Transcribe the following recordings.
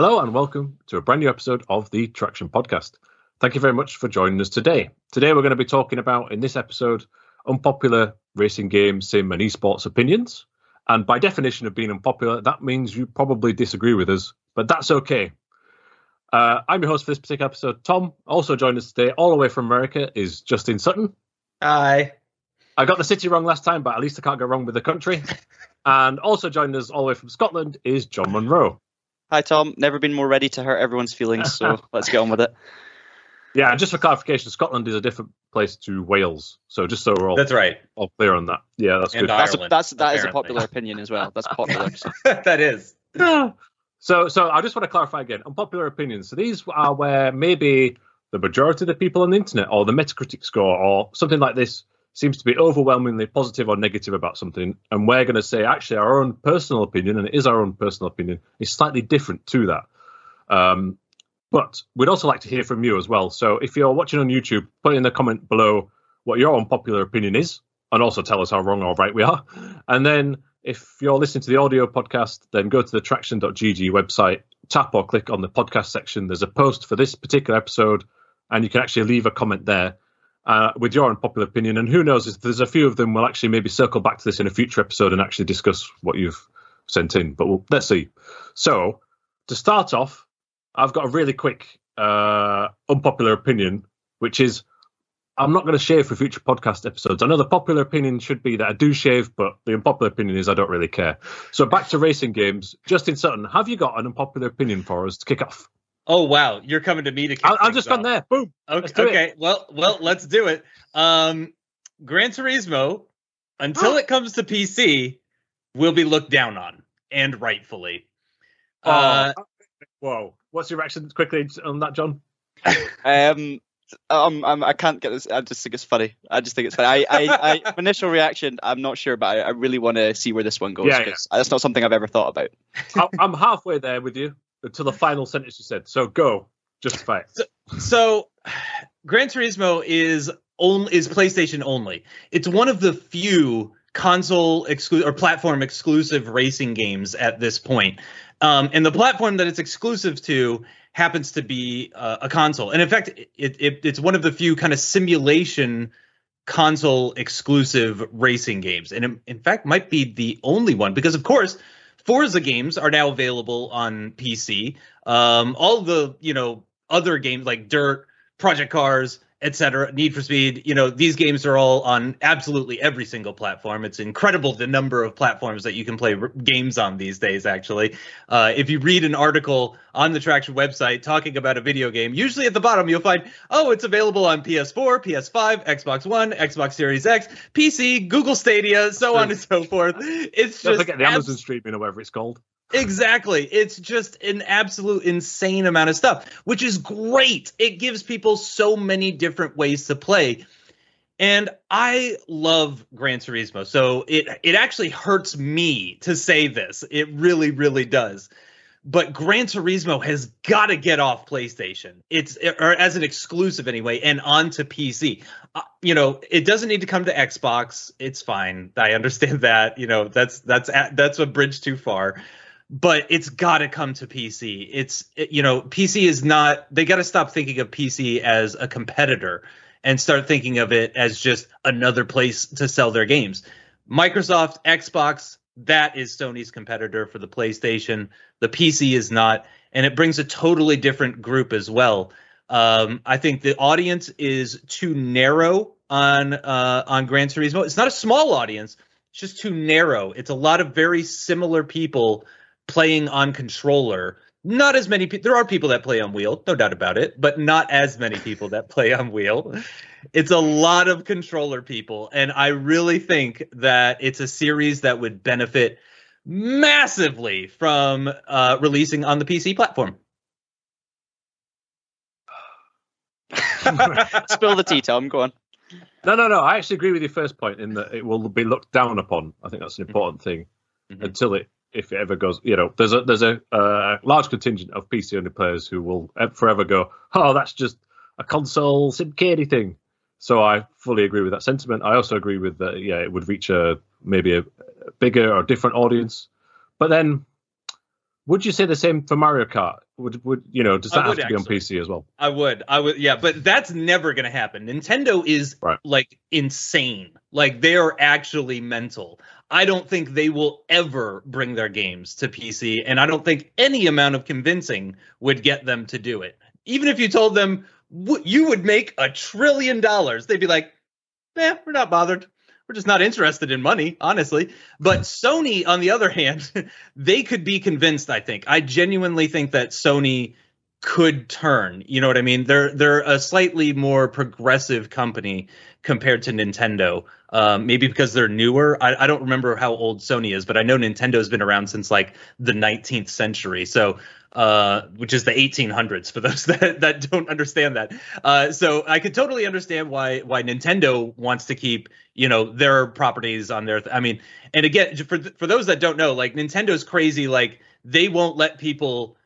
Hello and welcome to a brand new episode of the Traction Podcast. Thank you very much for joining us today. Today we're going to be talking about, in this episode, unpopular racing game, sim, and esports opinions. And by definition of being unpopular, that means you probably disagree with us, but that's okay. Uh, I'm your host for this particular episode, Tom. Also joining us today, all the way from America, is Justin Sutton. Hi. I got the city wrong last time, but at least I can't go wrong with the country. and also joining us all the way from Scotland is John Monroe. Hi, Tom. Never been more ready to hurt everyone's feelings, so let's get on with it. Yeah, just for clarification, Scotland is a different place to Wales. So just so we're all, That's right. all clear on that. Yeah, that's And good. That's a, Ireland, that's that is a popular opinion as well. That's popular. So- that is. So, so I just want to clarify again. Unpopular opinions. So these are where maybe the majority of the people on the internet, or the Metacritic score, or something like this, seems to be overwhelmingly positive or negative about something, and we're going to say actually our own personal opinion, and it is our own personal opinion, is slightly different to that. Um, but we'd also like to hear from you as well. So if you're watching on YouTube, put in the comment below what your unpopular opinion is, and also tell us how wrong or right we are. And then if you're listening to the audio podcast, then go to the traction.gg website, tap or click on the podcast section. There's a post for this particular episode, and you can actually leave a comment there uh, with your unpopular opinion. And who knows, if there's a few of them, we'll actually maybe circle back to this in a future episode and actually discuss what you've sent in. But we'll, let's see. So to start off, I've got a really quick uh, unpopular opinion, which is I'm not going to shave for future podcast episodes. I know the popular opinion should be that I do shave, but the unpopular opinion is I don't really care. So back to racing games. Justin Sutton, have you got an unpopular opinion for us to kick off? Oh wow, you're coming to me to. Kick I, I've things just gone off. there. Boom. Okay, Let's do it. okay. well, well, let's do it. Um, Gran Turismo, until it comes to PC, will be looked down on, and rightfully. Uh, Oh, whoa. What's your reaction quickly on that, John? um, um, um, I can't get this. I just think it's funny. I just think it's funny. I, I, I initial reaction. I'm not sure, but I, I really want to see where this one goes. Yeah, yeah. 'cause That's not something I've ever thought about. I'm halfway there with you to the final sentence you said. So go. Justify it. so Gran Turismo is only is PlayStation only. It's one of the few console exclusive or platform exclusive racing games at this point. Um, and the platform that it's exclusive to happens to be uh, a console. And in fact, it, it, it's one of the few kind of simulation console exclusive racing games. And in, in fact, might be the only one because, of course, Forza games are now available on PC. Um, all the you know other games like Dirt, Project Cars, etc., Need for Speed, you know, these games are all on absolutely every single platform. It's incredible the number of platforms that you can play r- games on these days, actually. Uh, if you read an article on the Traction website talking about a video game, usually at the bottom you'll find, oh, it's available on PS4, PS5, Xbox One, Xbox Series X, PC, Google Stadia, so on and so forth. It's just the Amazon streaming or whatever it's called. Exactly. It's just an absolute insane amount of stuff, which is great. It gives people so many different ways to play. And I love Gran Turismo. So it it actually hurts me to say this. It really really does. But Gran Turismo has got to get off PlayStation. It's or as an exclusive anyway and onto PC. Uh, you know, it doesn't need to come to Xbox. It's fine. I understand that. You know, that's that's that's a bridge too far but it's got to come to PC. It's it- you know, PC is not they got to stop thinking of PC as a competitor and start thinking of it as just another place to sell their games. Microsoft, Xbox, that is Sony's competitor for the PlayStation. The PC is not, and it brings a totally different group as well. Um, I think the audience is too narrow on uh, on Gran Turismo. It's not a small audience; it's just too narrow. It's a lot of very similar people playing on controller. Not as many people. There are people that play on wheel, no doubt about it, but not as many people that play on wheel. It's a lot of controller people, and I really think that it's a series that would benefit massively from uh, releasing on the PC platform. Spill the tea, Tom. Go on. No, no, no. I actually agree with your first point in that it will be looked down upon. I think that's an important thing Mhm. until it, if it ever goes, you know, there's a there's a uh, large contingent of PC only players who will forever go, oh, that's just a console simcade thing. So I fully agree with that sentiment. I also agree with that. Yeah, it would reach a maybe a bigger or different audience. But then, would you say the same for Mario Kart? Would would you know? Does that have to be on. PC as well? I would, I would, yeah, but that's never going to happen. Nintendo is Right. like insane. Like they are actually mental. I don't think they will ever bring their games to PC, and I don't think any amount of convincing would get them to do it. Even if you told them you would make a trillion dollars, they'd be like, "Nah, we're not bothered. We're just not interested in money, honestly." But Sony, on the other hand, they could be convinced. I think. I genuinely think that Sony could turn. You know what I mean? They're they're a slightly more progressive company compared to Nintendo. Um, maybe because they're newer. I, I don't remember how old Sony is, but I know Nintendo's been around since like the 19th century. So uh, which is the 1800s for those that, that don't understand that. Uh, so I could totally understand why why Nintendo wants to keep you know their properties on their. I mean, and again for for those that don't know, like Nintendo's crazy. Like they won't let people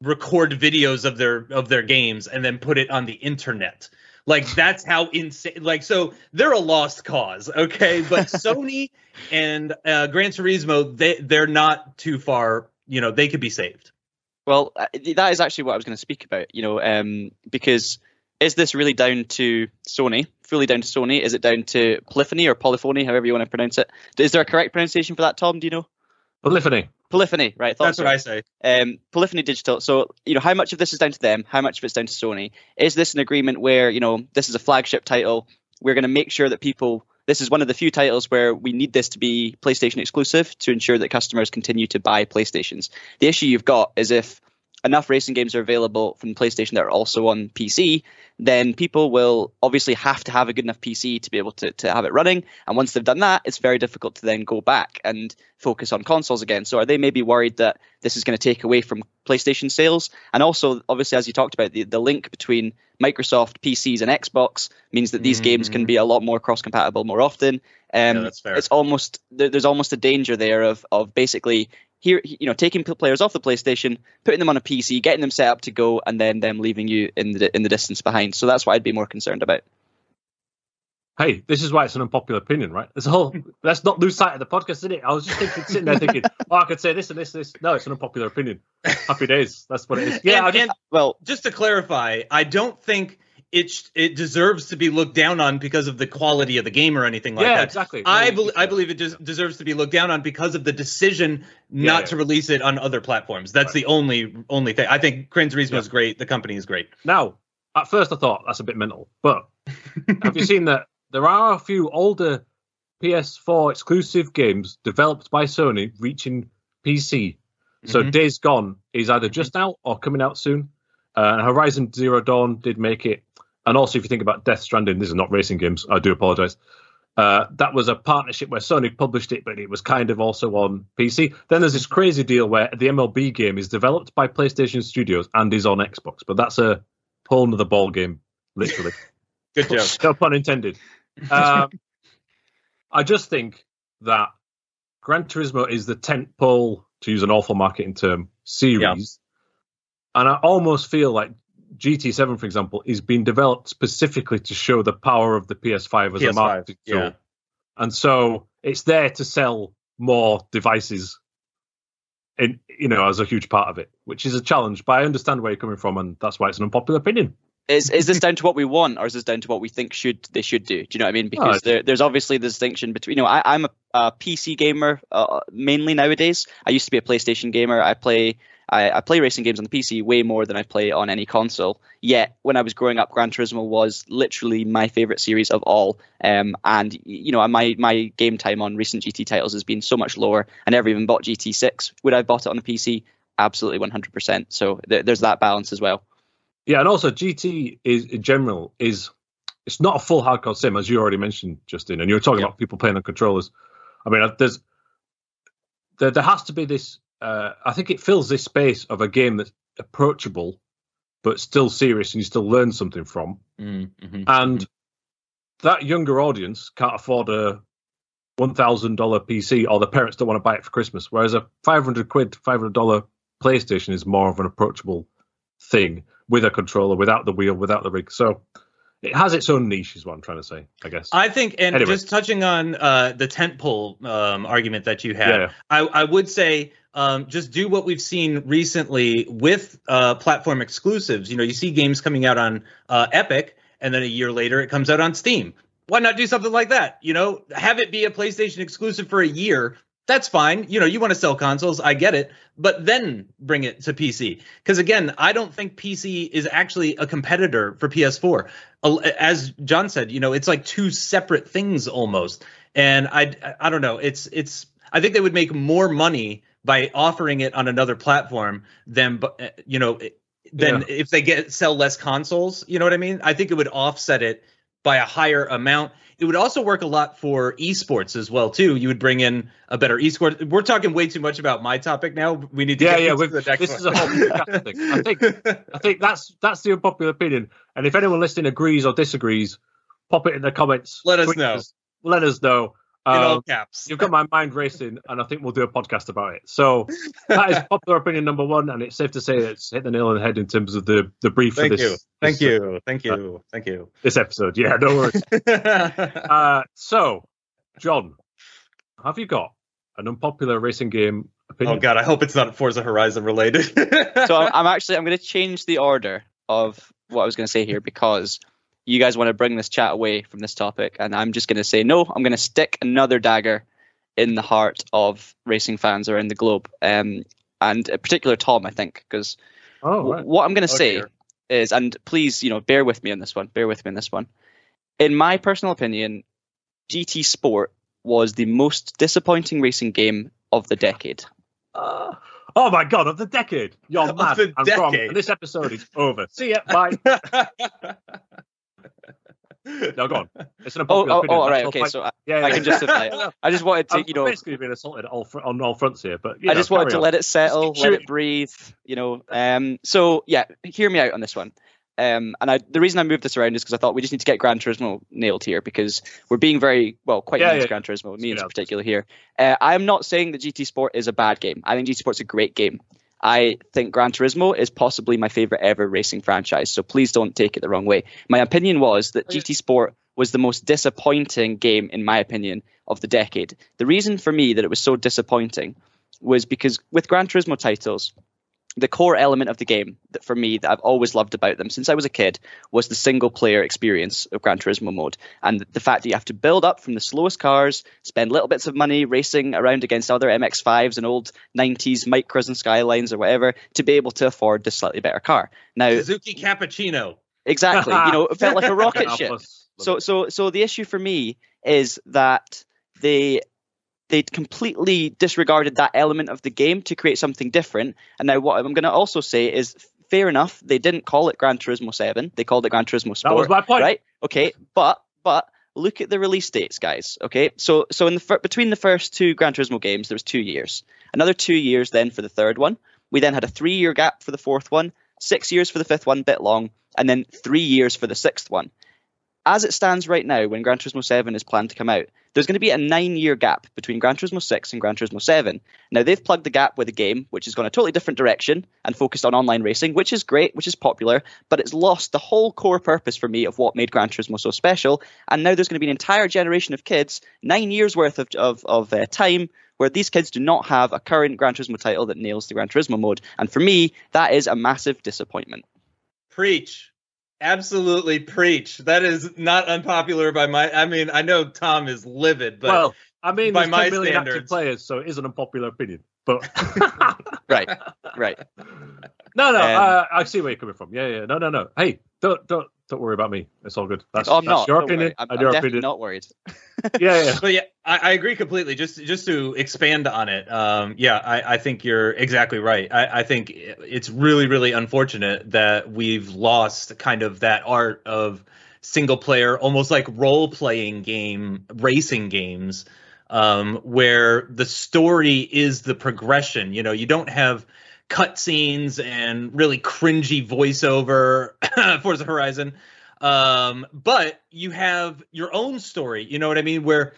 record videos of their of their games and then put it on the internet. Like that's how insane. Like so, they're a lost cause, okay? But Sony and uh, Gran Turismo, they they're not too far. You know, they could be saved. Well, uh, that is actually what I was going to speak about. You know, um, because is this really down to Sony? Fully down to Sony? Is it down to polyphony or polyphony, however you want to pronounce it? Is there a correct pronunciation for that, Tom? Do you know? Polyphony. Polyphony, right? thought That's so. what I say. um, Polyphony Digital. So, you know, how much of this is down to them? How much of it's down to Sony? Is this an agreement where, you know, this is a flagship title? We're going to make sure that people, this is one of the few titles where we need this to be PlayStation exclusive to ensure that customers continue to buy PlayStations. The issue you've got is if enough racing games are available from PlayStation that are also on PC, then people will obviously have to have a good enough PC to be able to, to have it running. And once they've done that, it's very difficult to then go back and focus on consoles again. So are they maybe worried that this is going to take away from PlayStation sales? And also, obviously, as you talked about, the, the link between Microsoft PCs and Xbox means that these games can be a lot more cross compatible more often. Um, Yeah, that's fair. It's almost there's almost a danger there of of basically here you know taking players off the PlayStation, putting them on a PC, getting them set up to go, and then them leaving you in the in the distance behind. So that's what I'd be more concerned about. Hey, this is why it's an unpopular opinion, right? There's a whole. let's not lose sight of the podcast, isn't it? I was just thinking, sitting there thinking, oh, I could say this and this, this. No, it's an unpopular opinion. Happy days. That's what it is. Yeah, and, just, and Well, just to clarify, I don't think it it deserves to be looked down on because of the quality of the game or anything like yeah, that. exactly. I, I believe it des- deserves to be looked down on because of the decision not yeah. to release it on other platforms. That's Right. the only only thing. I think Gran Turismo is great. The company is great. Now, at first I thought that's a bit mental, but have you seen that there are a few older PS4 exclusive games developed by Sony reaching PC? So Mhm. Days Gone is either just out or coming out soon. Uh, Horizon Zero Dawn did make it. And also, if you think about Death Stranding, these are not racing games. I do apologize. Uh, that was a partnership where Sony published it, but it was kind of also on PC. Then there's this crazy deal where the MLB game is developed by PlayStation Studios and is on Xbox, but that's a whole nother ball game, literally. Good joke. no pun intended. Um, I just think that Gran Turismo is the tent pole, to use an awful marketing term, series. And I almost feel like GT7, for example, is being developed specifically to show the power of the PS5 as a PS5, marketing tool. yeah. And so it's there to sell more devices in you know as a huge part of it, which is a challenge. But I understand where you're coming from, and that's why it's an unpopular opinion. is is this down to what we want, or is this down to what we think should they should do? Do you know what I mean? Because it's- there, there's obviously the distinction between. You know, I, I'm a, a PC gamer uh, mainly nowadays. I used to be a PlayStation gamer. I play. I, I play racing games on the PC way more than I play on any console. Yet, when I was growing up, Gran Turismo was literally my favorite series of all. Um, and you know, my my game time on recent GT titles has been so much lower. I never even bought GT6. Would I have bought it on the PC? Absolutely, 100%. So th- there's that balance as well. Yeah, and also GT is in general is it's not a full hardcore sim as you already mentioned, Justin, and you were talking Yeah. about people playing on controllers. I mean, there's there there has to be this. Uh, I think it fills this space of a game that's approachable, but still serious, and you still learn something from. Mm-hmm. And that younger audience can't afford a one thousand dollar PC, or the parents don't want to buy it for Christmas. Whereas a five hundred quid, five hundred dollar PlayStation is more of an approachable thing with a controller, without the wheel, without the rig. So it has its own niche, is what I'm trying to say. I guess. I think, and Anyway. just touching on uh, the tentpole um, argument that you had, yeah, I, I would say um, just do what we've seen recently with uh, platform exclusives. You know, you see games coming out on uh, Epic, and then a year later it comes out on Steam. Why not do something like that? You know, have it be a PlayStation exclusive for a year. That's fine. You know, you want to sell consoles, I get it, but then bring it to PC. Because again, I don't think PC is actually a competitor for PS4. As John said, you know, it's like two separate things almost. And I, I don't know. It's, it's. I think they would make more money by offering it on another platform then eh, you know then yeah. if they get sell less consoles you know what i mean? I think it would offset it by a higher amount. It would also work a lot for esports as well too. You would bring in a better esports we're talking way too much about my topic now. We need to yeah yeah this one. is a whole thing i think i think that's that's the unpopular opinion. And if anyone listening agrees or disagrees pop it in the comments. Let us know. us, let us know in all um, caps. You've got my mind racing, and I think we'll do a podcast about it. So that is popular opinion number one, and it's safe to say it's hit the nail on the head in terms of the the brief Thank for this. You. Thank this, you. Thank you. Uh, Thank you. This episode, yeah, no worries. uh, so, John, have you got an unpopular racing game opinion? Oh God, I hope it's not Forza Horizon related. so I'm actually I'm going to change the order of what I was going to say here because you guys want to bring this chat away from this topic, and I'm just going to say no. I'm going to stick another dagger in the heart of racing fans around the globe, um, and in particular Tom, I think, because oh, right. what I'm going to oh, say dear. is, and please, you know, bear with me on this one. Bear with me on this one. In my personal opinion, GT Sport was the most disappointing racing game of the decade. Uh, oh my god, of the decade! You're mad. I'm wrong. And this episode is over. See ya. Bye. no, go on. It's an oh, oh, oh, all right, okay. So I, yeah, yeah, I can justify it. I just wanted to, I'm you know, basically being assaulted all fr- on all fronts here, but I just wanted to on. let it settle, let it breathe, you know. Um, so yeah, hear me out on this one. Um, and I, the reason I moved this around is because I thought we just need to get Gran Turismo nailed here because we're being very well, quite yeah, nice yeah. Gran Turismo, me in particular here. Uh, I am not saying that GT Sport is a bad game. I think GT Sport's a great game. I think Gran Turismo is possibly my favorite ever racing franchise. So please don't take it the wrong way. My opinion was that GT Sport was the most disappointing game, in my opinion, of the decade. The reason for me that it was so disappointing was because with Gran Turismo titles, the core element of the game that for me that I've always loved about them since I was a kid was the single player experience of Gran Turismo mode and the fact that you have to build up from the slowest cars, spend little bits of money racing around against other MX5s and old 90s Micras and Skylines or whatever to be able to afford this slightly better car. Now Suzuki Cappuccino. Exactly. you know, it felt like a rocket ship. So so so the issue for me is that they they completely disregarded that element of the game to create something different. And now, what I'm going to also say is, fair enough, they didn't call it Gran Turismo Seven; they called it Gran Turismo Sport. That was my point, right? Okay, but but look at the release dates, guys. Okay, so so in the between the first two Gran Turismo games, there was two years. Another two years then for the third one. We then had a three-year gap for the fourth one, six years for the fifth one, bit long, and then three years for the sixth one as it stands right now, when Gran Turismo 7 is planned to come out, there's going to be a nine year gap between Gran Turismo 6 and Gran Turismo 7. Now, they've plugged the gap with a game which has gone a totally different direction and focused on online racing, which is great, which is popular, but it's lost the whole core purpose for me of what made Gran Turismo so special. And now there's going to be an entire generation of kids, nine years worth of, of, of uh, time, where these kids do not have a current Gran Turismo title that nails the Gran Turismo mode. And for me, that is a massive disappointment. Preach. Absolutely preach. That is not unpopular by my. I mean, I know Tom is livid, but well, I mean, by my standards, active players, so it is an unpopular opinion. But right, right. No, no, um, I see where you're coming from. Yeah, yeah. No, no, no. Hey, don't, don't, don't worry about me. It's all good. That's, oh, I'm that's not. your opinion. I'm, I'm your definitely opinion. not worried. yeah, yeah. But yeah, I, I, agree completely. Just, just to expand on it. Um, yeah, I, I think you're exactly right. I, I think it's really, really unfortunate that we've lost kind of that art of single player, almost like role playing game racing games, um, where the story is the progression. You know, you don't have cutscenes and really cringy voiceover Forza Horizon. Um, but you have your own story, you know what I mean? Where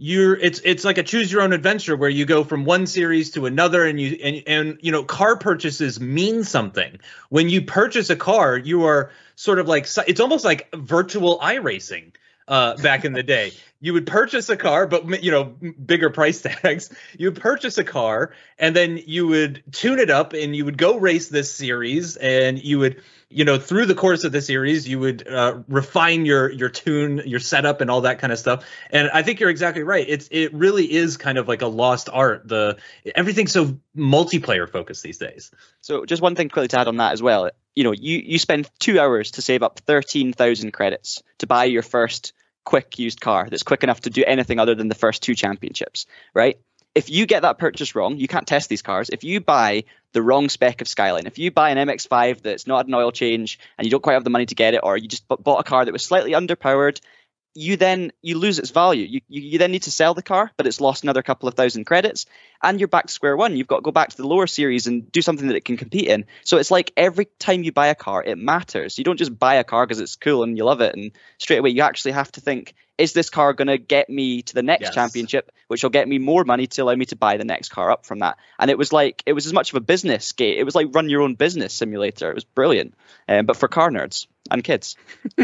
you're it's it's like a choose your own adventure where you go from one series to another and you and and you know car purchases mean something when you purchase a car you are sort of like it's almost like virtual iRacing uh, back in the day. You would purchase a car, but you know, bigger price tags. You would purchase a car, and then you would tune it up, and you would go race this series, and you would you know through the course of the series you would uh, refine your your tune your setup and all that kind of stuff and i think you're exactly right it's it really is kind of like a lost art the everything's so multiplayer focused these days so just one thing quickly to add on that as well you know you you spend two hours to save up 13000 credits to buy your first quick used car that's quick enough to do anything other than the first two championships right if you get that purchase wrong, you can't test these cars. If you buy the wrong spec of Skyline, if you buy an MX5 that's not an oil change and you don't quite have the money to get it, or you just bought a car that was slightly underpowered, you then you lose its value. You, you, then need to sell the car, but it's lost another couple of thousand credits, and you're back to square one. You've got to go back to the lower series and do something that it can compete in. So it's like every time you buy a car, it matters. You don't just buy a car because it's cool and you love it, and straight away you actually have to think: is this car going to get me to the next yes. championship, which will get me more money to allow me to buy the next car up from that? And it was like it was as much of a business game. It was like run your own business simulator. It was brilliant, um, but for car nerds and kids.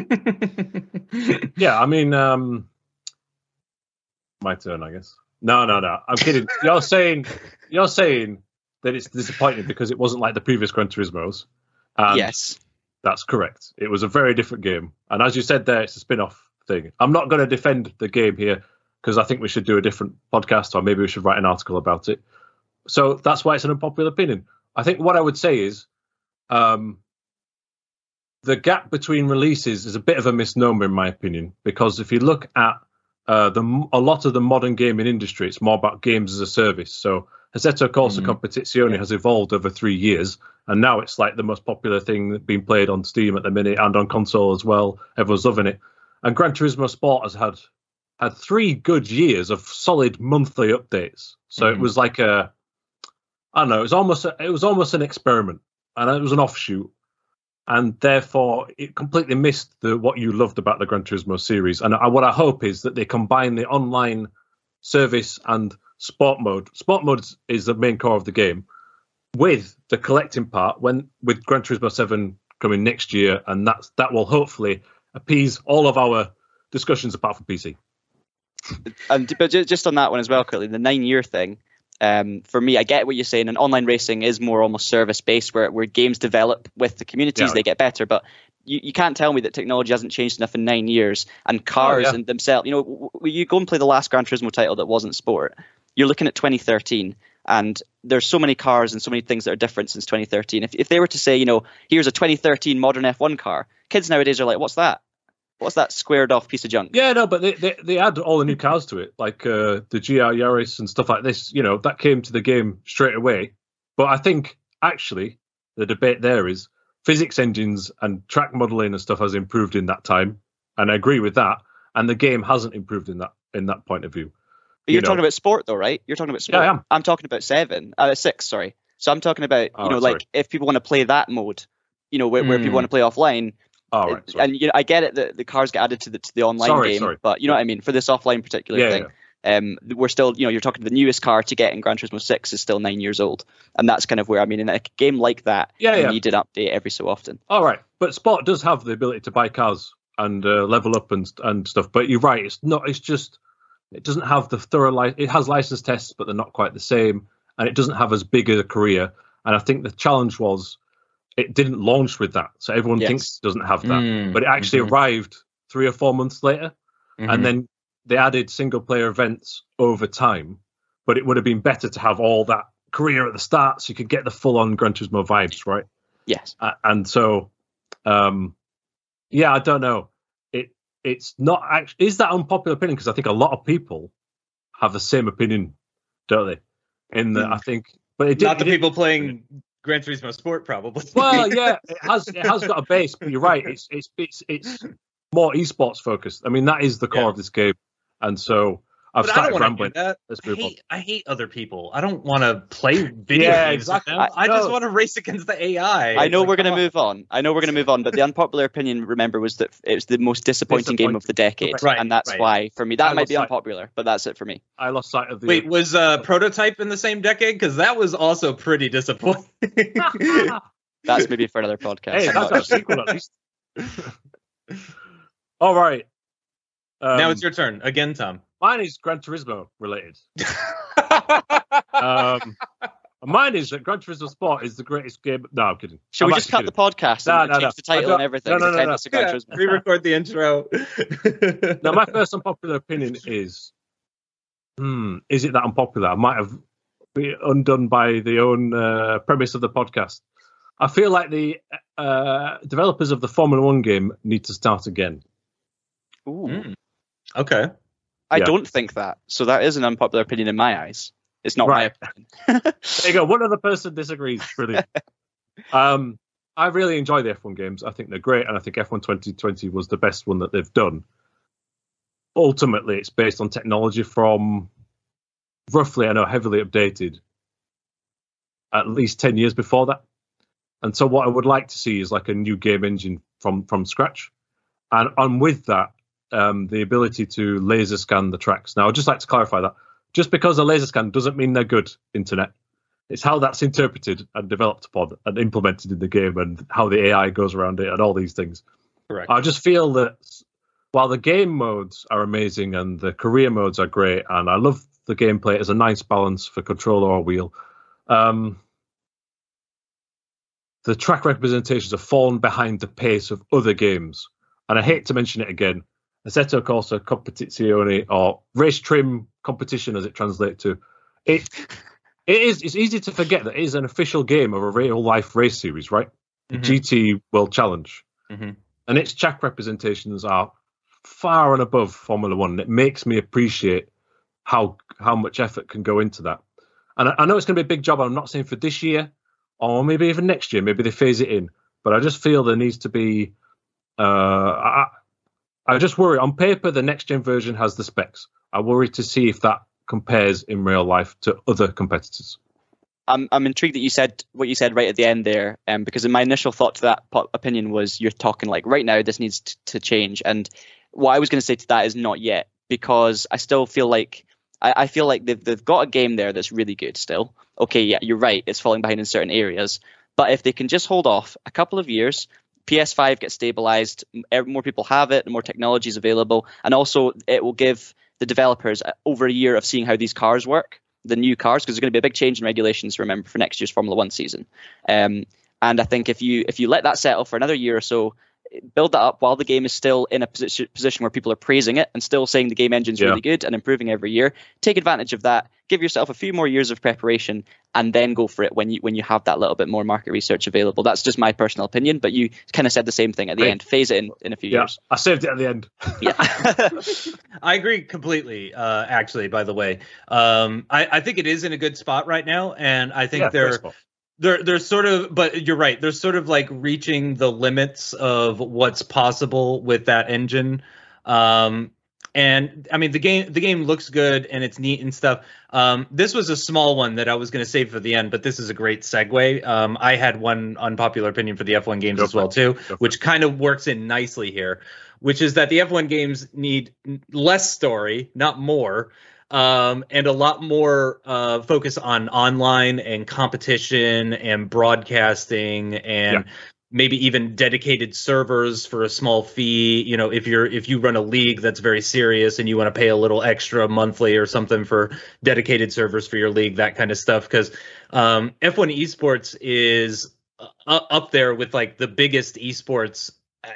yeah, I mean, um, my turn, I guess. No, no, no. I'm kidding. You're saying you're saying that it's disappointing because it wasn't like the previous Gran Turismo's. yes, that's correct. It was a very different game, and as you said there, it's a spin-off thing. I'm not going to defend the game here because I think we should do a different podcast or maybe we should write an article about it. So that's why it's an unpopular opinion. I think what I would say is um, the gap between releases is a bit of a misnomer in my opinion because if you look at uh, the a lot of the modern gaming industry, it's more about games as a service. So Assetto Corsa mm-hmm. Competizione yeah. has evolved over three years, and now it's like the most popular thing being played on Steam at the minute and on console as well. Everyone's loving it. And Gran Turismo Sport has had had three good years of solid monthly updates. So mm-hmm. it was like a, I don't know, it was almost a, it was almost an experiment, and it was an offshoot, and therefore it completely missed the what you loved about the Gran Turismo series. And I, what I hope is that they combine the online service and sport mode. Sport mode is the main core of the game with the collecting part when with Gran Turismo 7 coming next year, and that's that will hopefully appease all of our discussions apart from PC. And but just on that one as well, quickly, the nine-year thing. Um, for me, I get what you're saying. And online racing is more almost service-based, where where games develop with the communities, yeah. they get better. But you, you can't tell me that technology hasn't changed enough in nine years, and cars oh, yeah. and themselves. You know, you go and play the last Gran Turismo title that wasn't sport. You're looking at 2013, and there's so many cars and so many things that are different since 2013. If if they were to say, you know, here's a 2013 modern F1 car, kids nowadays are like, what's that? What's that squared off piece of junk? Yeah, no, but they, they, they add all the new cars to it, like uh, the GR Yaris and stuff like this. You know, that came to the game straight away. But I think actually the debate there is physics engines and track modeling and stuff has improved in that time, and I agree with that. And the game hasn't improved in that in that point of view. But you're you know. talking about sport, though, right? You're talking about sport. Yeah, I am. I'm talking about seven, uh, six. Sorry. So I'm talking about you oh, know, sorry. like if people want to play that mode, you know, where, mm. where people hmm. want to play offline, Oh, right. Sorry. And you know, I get it that the cars get added to the to the online sorry, game, sorry. but you know what I mean. For this offline particular yeah, thing, yeah. um, we're still, you know, you're talking the newest car to get in Gran Turismo Six is still nine years old, and that's kind of where I mean, in a game like that, yeah, you yeah. need an update every so often. All right, but Sport does have the ability to buy cars and uh, level up and and stuff. But you're right, it's not. It's just it doesn't have the thorough. Li- it has license tests, but they're not quite the same, and it doesn't have as big a career. And I think the challenge was it didn't launch with that, so everyone yes. thinks it doesn't have that, mm, but it actually mm-hmm. arrived three or four months later, mm-hmm. and then they added single player events over time. But it would have been better to have all that career at the start, so you could get the full on Gran Turismo vibes, right? Yes. Uh, and so, um, yeah, I don't know. It it's not actually is that unpopular opinion because I think a lot of people have the same opinion, don't they? In that, mm. I think, but it did, not the people playing Gran Turismo Sport, probably. well, yeah, it has it has got a base, but you're right. It's it's it's it's more esports focused. I mean, that is the core yeah. of this game, and so I've but started rambling. I hate, I hate other people. I don't want to play video yeah, games. Exactly. I, I just want to race against the AI. I know like, we're going to move on. I know we're going to move on, but the unpopular opinion, remember, was that it was the most disappointing, game of the decade, right, and that's right. why for me that I might be unpopular, but that's it for me. I lost sight of the. Wait, was uh, Prototype in the same decade? Because that was also pretty disappointing. that's maybe for another podcast. Hey, that's a sequel at least. All right. Um, now it's your turn again, Tom. Mine is Gran Turismo related. um, mine is that Gran Turismo Sport is the greatest game. No, I'm kidding. Should I'm we just cut actually the podcast No, and no, change no. the title and everything? no, no, Pretend no, it's a Gran Yeah, Turismo? re-record the intro. Now, my first unpopular opinion is, hmm, is it that unpopular? I might have been undone by the own uh, premise of the podcast. I feel like the uh, developers of the Formula One game need to start again. Ooh. Mm. Okay. I Yeah. don't think that. So that is an unpopular opinion in my eyes. It's not Right. my opinion. There you go. One other person disagrees. Brilliant. um, I really enjoy the F1 games. I think they're great, and I think F1 2020 was the best one that they've done. Ultimately, it's based on technology from roughly, I know, heavily updated at least 10 years before that. And so, what I would like to see is like a new game engine from from scratch, and and with that, um, the ability to laser scan the tracks. Now, I'd just like to clarify that just because a laser scan doesn't mean they're good internet. It's how that's interpreted and developed upon and implemented in the game and how the AI goes around it and all these things. Correct. I just feel that while the game modes are amazing and the career modes are great, and I love the gameplay as a nice balance for controller or wheel, um, the track representations have fallen behind the pace of other games. And I hate to mention it again, Assetto Corsa Competizione or race trim competition as it translates to. It it is it's easy to forget that it is an official game of a real life race series, right? The Mhm. GT World Challenge. Mhm. And its track representations are far and above Formula One. It makes me appreciate how how much effort can go into that. And I, I know it's going to be a big job. I'm not saying for this year, or maybe even next year. Maybe they phase it in. But I just feel there needs to be. Uh, I, I just worry on paper the next gen version has the specs. I worry to see if that compares in real life to other competitors. I'm I'm intrigued that you said what you said right at the end there, um, because in my initial thought to that po- opinion was you're talking like right now this needs t- to change, and what I was going to say to that is not yet because I still feel like I, I feel like they've they've got a game there that's really good still. Okay, yeah, you're right, it's falling behind in certain areas, but if they can just hold off a couple of years. PS5 gets stabilized, more people have it, more technology is available, and also it will give the developers uh, over a year of seeing how these cars work the new cars because there's going to be a big change in regulations. Remember for next year's Formula One season, um, and I think if you if you let that settle for another year or so, build that up while the game is still in a position position where people are praising it and still saying the game engine's Yeah. really good and improving every year. Take advantage of that. Give yourself a few more years of preparation and then go for it when you when you have that little bit more market research available. That's just my personal opinion, but you kind of said the same thing at the Right. end. Phase it in in a few Yeah, years. I saved it at the end. Yeah. I agree completely. Uh, actually, by the way, um, I, I think it is in a good spot right now, and I think yeah, they're first of all. They're they're sort of. But you're right. They're sort of like reaching the limits of what's possible with that engine. Um, and I mean the game the game looks good and it's neat and stuff. Um, this was a small one that I was going to save for the end, but this is a great segue. Um, I had one unpopular opinion for the F1 games Go as well too, which kind of works in nicely here, which is that the F1 games need less story, not more, um, and a lot more uh, focus on online and competition and broadcasting and maybe even dedicated servers for a small fee. You know, if you're if you run a league that's very serious and you want to pay a little extra monthly or something for dedicated servers for your league, that kind of stuff. Because um, F1 esports is uh, up there with like the biggest esports uh,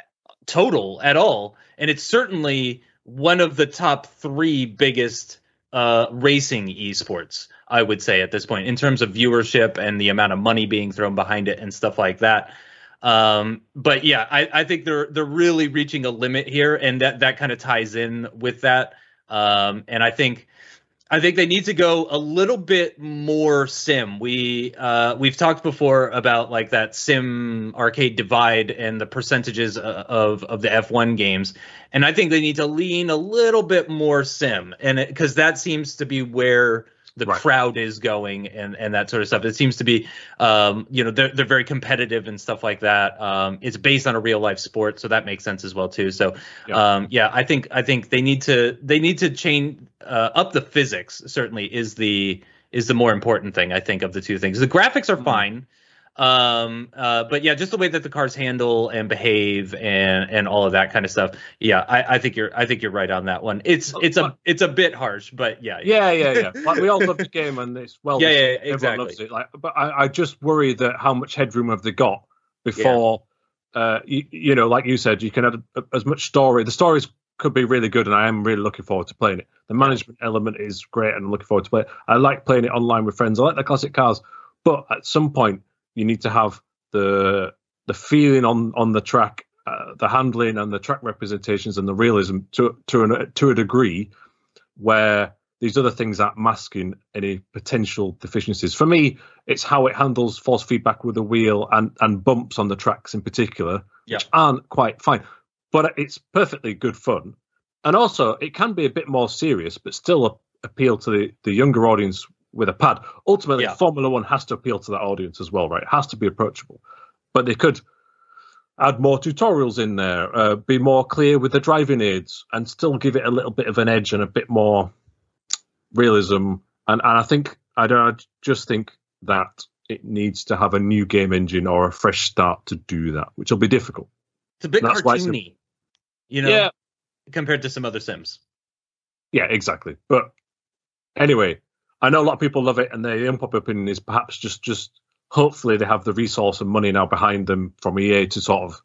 total at all, and it's certainly one of the top three biggest uh, racing esports. I would say at this point, in terms of viewership and the amount of money being thrown behind it and stuff like that. Um, but yeah, I, I think they're they're really reaching a limit here, and that that kind of ties in with that. Um, and I think I think they need to go a little bit more sim. We uh, we've talked before about like that sim arcade divide and the percentages uh, of of the F1 games, and I think they need to lean a little bit more sim, and because that seems to be where the Right. crowd is going and and that sort of stuff. It seems to be, um, you know, they're they're very competitive and stuff like that. Um, it's based on a real life sport, so that makes sense as well too. So, Yeah. um, yeah, I think I think they need to they need to change uh, up the physics. Certainly is the is the more important thing I think of the two things. The graphics are Mhm. fine. Um, uh, but yeah, just the way that the cars handle and behave and and all of that kind of stuff. Yeah, I, I think you're I think you're right on that one. It's it's a it's a bit harsh, but yeah, Yeah, yeah, yeah. Like we all love the game and it's well. Yeah, yeah, everyone exactly. loves it. Like, but I, I just worry that how much headroom have they got before, uh, you, you know, like you said, you can add a- as much story. The stories could be really good, and I am really looking forward to playing it. The management element is great, and I'm looking forward to play it. I like playing it online with friends. I like the classic cars, but at some point, you need to have the the feeling on on the track, uh, the handling, and the track representations, and the realism to to an, to a degree where these other things aren't masking any potential deficiencies. For me, it's how it handles force feedback with the wheel and and bumps on the tracks in particular, Yeah. which aren't quite fine. But it's perfectly good fun, and also it can be a bit more serious, but still a, appeal to the the younger audience with a pad. Ultimately, Yeah. Formula One has to appeal to that audience as well, right? It has to be approachable, but they could add more tutorials in there, uh, be more clear with the driving aids, and still give it a little bit of an edge and a bit more realism. And, and I think I don't I just think that it needs to have a new game engine or a fresh start to do that, which will be difficult. It's a bit That's cartoony, you know, Yeah. compared to some other Sims. Yeah, exactly. But anyway, I know a lot of people love it, and the unpopular opinion is perhaps just just hopefully they have the resource and money now behind them from EA to sort of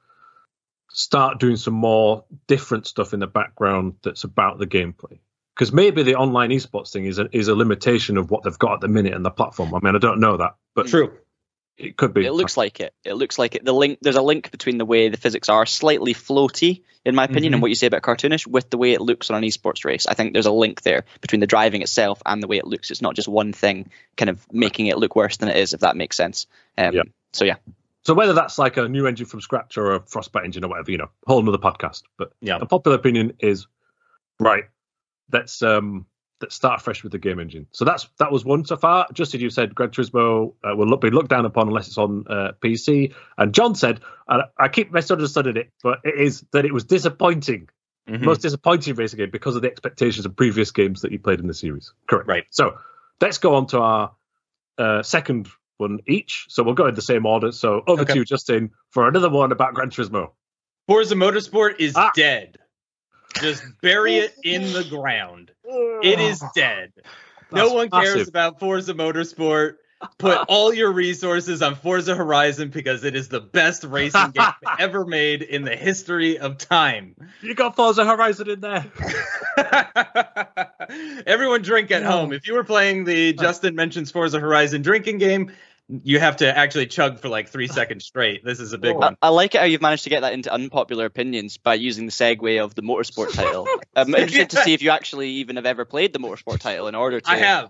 start doing some more different stuff in the background that's about the gameplay. Because maybe the online esports thing is a, is a limitation of what they've got at the minute in the platform. I mean, I don't know that, but True. It could be. It looks like it. It looks like it. The link there's a link between the way the physics are slightly floaty, in my opinion, Mhm. and what you say about cartoonish with the way it looks on an esports race. I think there's a link there between the driving itself and the way it looks. It's not just one thing kind of making it look worse than it is, if that makes sense. Um, Yeah. So yeah, So whether that's like a new engine from scratch or a Frostbite engine or whatever, you know, whole another podcast. But Yeah. the popular opinion is right. Let's um let's start fresh with the game engine. So that's that was one so far. Just as you said, Gran Turismo uh, will look, be looked down upon unless it's on uh, PC. And John said, and I keep misunderstanding it, but it is that it was disappointing, Mhm. most disappointing racing game because of the expectations of previous games that you played in the series. Correct. Right. So let's go on to our uh, second one each. So we'll go in the same order. So over Okay. to you, Justin, for another one about Gran Turismo. Forza Motorsport is Ah. dead. Just bury it in the ground. It is dead. no That's one cares massive. about Forza Motorsport. Put all your resources on Forza Horizon because it is the best racing game ever made in the history of time. You got Forza Horizon in there. Everyone drink at home. If you were playing the uh. Justin mentions Forza Horizon drinking game, you have to actually chug for like three seconds straight. This is a big Oh. one. I, I like it how you've managed to get that into unpopular opinions by using the segue of the motorsport title. I'm interested to see if you actually even have ever played the motorsport title in order to. I have.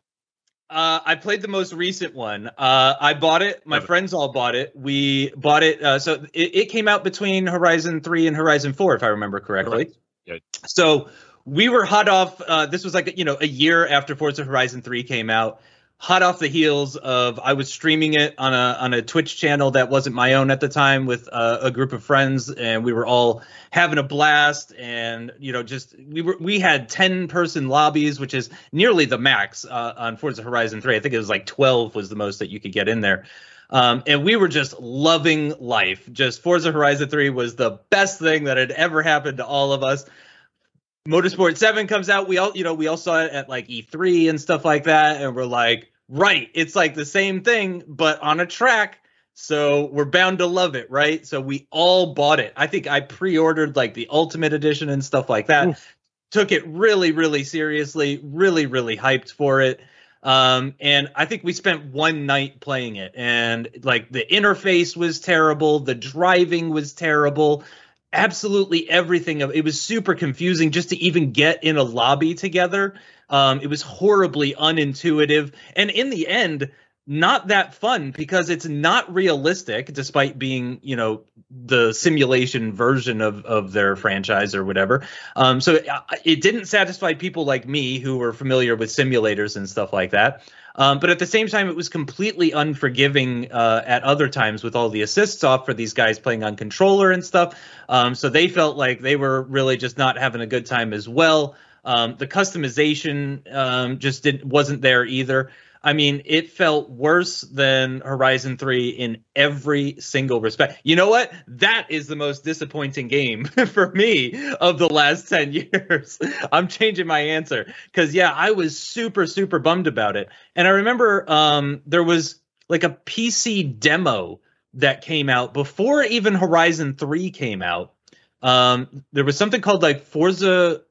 Uh, I played the most recent one. Uh, I bought it. My Love it. friends all bought it. We bought it. Uh, so it, it came out between Horizon 3 and Horizon 4, if I remember correctly. Correct. Yeah. So we were hot off. Uh, this was like, you know, a year after Forza Horizon 3 came out. Hot off the heels of I was streaming it on a on a Twitch channel that wasn't my own at the time with uh, a group of friends, and we were all having a blast. And you know, just we were we had ten person lobbies, which is nearly the max uh, on Forza Horizon 3. I think it was like 12 was the most that you could get in there. Um, and we were just loving life. Just Forza Horizon 3 was the best thing that had ever happened to all of us. Motorsport 7 comes out. We all, you know, we all saw it at like E3 and stuff like that. And we're like, right, it's like the same thing, but on a track. So we're bound to love it, right? So we all bought it. I think I pre-ordered like the ultimate edition and stuff like that. Oof. Took it really, really seriously, really, really hyped for it. Um, and I think we spent one night playing it, and like the interface was terrible, the driving was terrible, absolutely everything of it was super confusing just to even get in a lobby together. Um, it was horribly unintuitive, and in the end, not that fun because it's not realistic, despite being you know the simulation version of of their franchise or whatever. Um, so it, it didn't satisfy people like me who were familiar with simulators and stuff like that. Um, but at the same time, it was completely unforgiving uh, at other times with all the assists off for these guys playing on controller and stuff. Um, so they felt like they were really just not having a good time as well. Um, the customization um, just didn't wasn't there either. I mean, it felt worse than Horizon 3 in every single respect. You know what? That is the most disappointing game for me of the last 10 years. I'm changing my answer cuz yeah, I was super super bummed about it. And I remember um there was like a PC demo that came out before even Horizon 3 came out. Um there was something called like Forza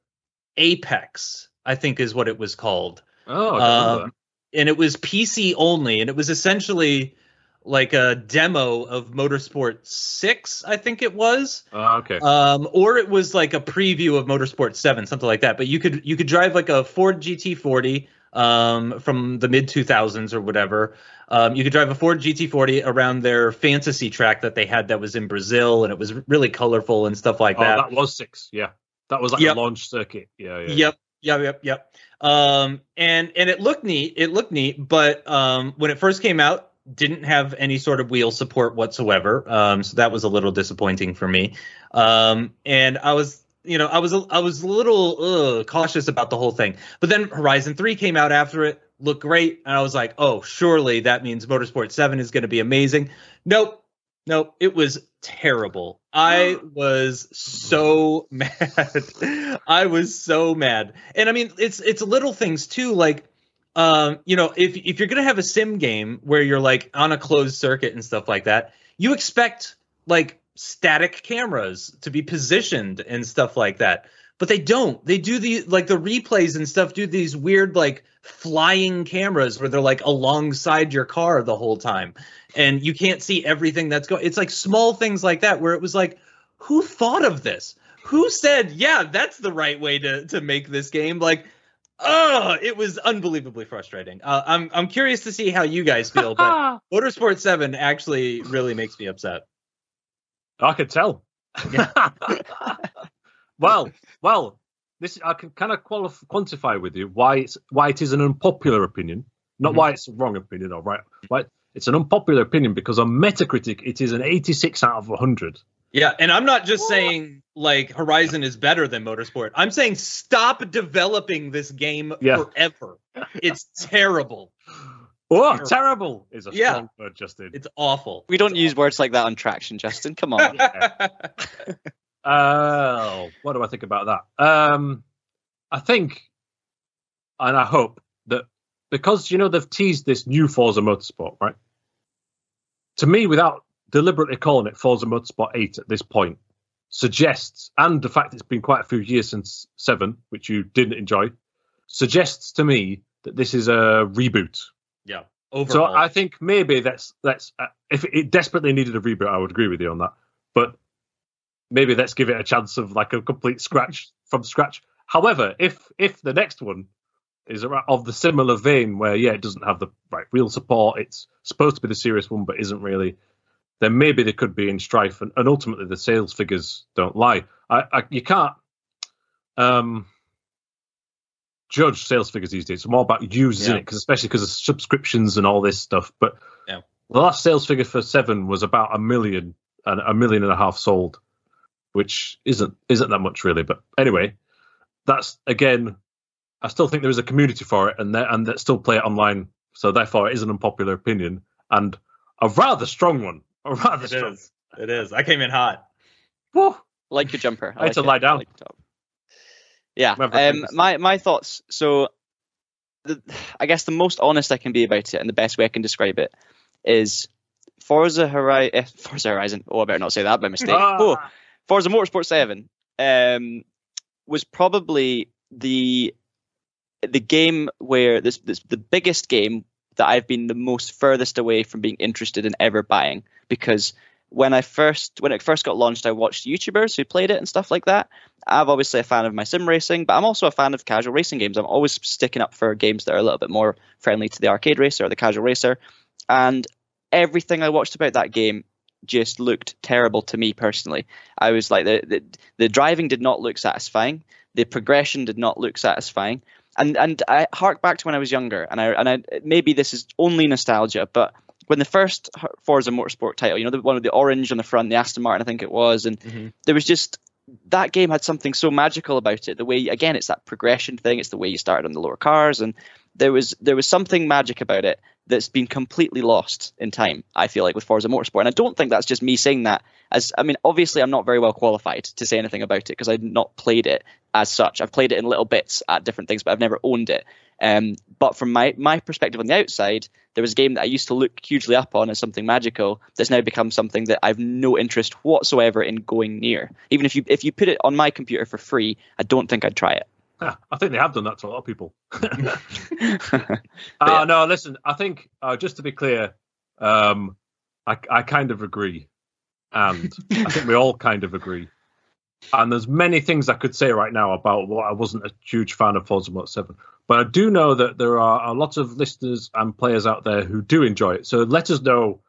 Apex, I think is what it was called. Oh, I don't know Um, and it was PC only, and it was essentially like a demo of Motorsport 6, I think it was. Oh, okay. Um, or it was like a preview of Motorsport 7, something like that. But you could you could drive like a Ford GT40 um, from the mid 2000s or whatever. Um, you could drive a Ford GT40 around their fantasy track that they had that was in Brazil, and it was really colorful and stuff like oh, that. that was six. Yeah, that was like Yep. a launch circuit. Yeah, yeah. Yep. Yep. Yep. Yep. Um, and and it looked neat. It looked neat, but um, when it first came out, didn't have any sort of wheel support whatsoever. Um, so that was a little disappointing for me. Um, and I was, you know, I was I was a little uh, cautious about the whole thing. But then Horizon Three came out after it, looked great, and I was like, oh, surely that means Motorsport Seven is going to be amazing. Nope. Nope, it was terrible. I was so mad. I was so mad. And I mean, it's it's little things too like um, you know, if if you're going to have a sim game where you're like on a closed circuit and stuff like that, you expect like static cameras to be positioned and stuff like that. But they don't. They do the like the replays and stuff do these weird like flying cameras where they're like alongside your car the whole time and you can't see everything that's going it's like small things like that where it was like who thought of this who said yeah that's the right way to to make this game like oh it was unbelievably frustrating uh, i'm i'm curious to see how you guys feel but motorsport 7 actually really makes me upset I could tell. well, well, this I can kind of qualif- quantify with you why it's why it is an unpopular opinion, not Mhm. why it's a wrong opinion or right. Why it's an unpopular opinion because on Metacritic it is an 86 out of 100. yeah and i'm not just saying like horizon is better than motorsport i'm saying stop developing this game Yeah. forever it's terrible Oh, Terrible. terrible is a Yeah. strong word, Justin. it's awful We don't use words like that on traction, Justin. Come on. Oh, what do I think about that? Um, I think, and I hope that because you know they've teased this new Forza Motorsport, right? To me, without deliberately calling it Forza Motorsport Eight at this point, suggests, and the fact it's been quite a few years since Seven, which you didn't enjoy, suggests to me that this is a reboot. yeah So I think maybe that's that's uh, if it desperately needed a reboot, I would agree with you on that. But maybe let's give it a chance of like a complete scratch from scratch. However, if if the next one is of the similar vein, where yeah, it doesn't have the right wheel support, it's supposed to be the serious one, but isn't really, then maybe they could be in strife, and, and ultimately the sales figures don't lie. I, I you can't um judge sales figures these days. It's more about users in Yeah. it, because especially because of subscriptions and all this stuff. But Yeah. the last sales figure for Seven was about a million and a million and a half sold, which isn't isn't that much really. But anyway, that's again, I still think there is a community for it, and that and that still play it online. So therefore, it is an unpopular opinion and a rather strong one. A rather it strong. is it is i came in hot Whew. like your jumper. I had like to it. lie down. like. Yeah. Um, my my thoughts. So, the, I guess the most honest I can be about it, and the best way I can describe it, is Forza Horizon. Eh, Forza Horizon. Oh, I better not say that by mistake. Oh, Ah. Forza Motorsport Seven um, was probably the the game where this, this the biggest game that I've been the most furthest away from being interested in ever buying because when I first when it first got launched, I watched YouTubers who played it and stuff like that. I'm obviously a fan of my sim racing, but I'm also a fan of casual racing games. I'm always sticking up for games that are a little bit more friendly to the arcade racer or the casual racer. And everything I watched about that game just looked terrible to me personally. I was like the, the the driving did not look satisfying. The progression did not look satisfying. And and I hark back to when I was younger, and I and I maybe this is only nostalgia, but when the first Forza Motorsport title, you know, the one with the orange on the front, the Aston Martin, I think it was, and Mhm. there was just that game had something so magical about it. The way again, it's that progression thing. It's the way you started on the lower cars, and there was there was something magic about it that's been completely lost in time. I feel like with Forza Motorsport, and I don't think that's just me saying that. As I mean, obviously, I'm not very well qualified to say anything about it because I've not played it as such. I've played it in little bits at different things, but I've never owned it. Um, but from my my perspective on the outside, there was a game that I used to look hugely up on as something magical that's now become something that I've no interest whatsoever in going near. Even if you if you put it on my computer for free, I don't think I'd try it. I think they have done that to a lot of people. yeah. uh, no, listen, I think, uh, just to be clear, um, I, I kind of agree. And I think we all kind of agree. And there's many things I could say right now about what I wasn't a huge fan of Forza Motorsport 7. But I do know that there are a lot of listeners and players out there who do enjoy it. So let us know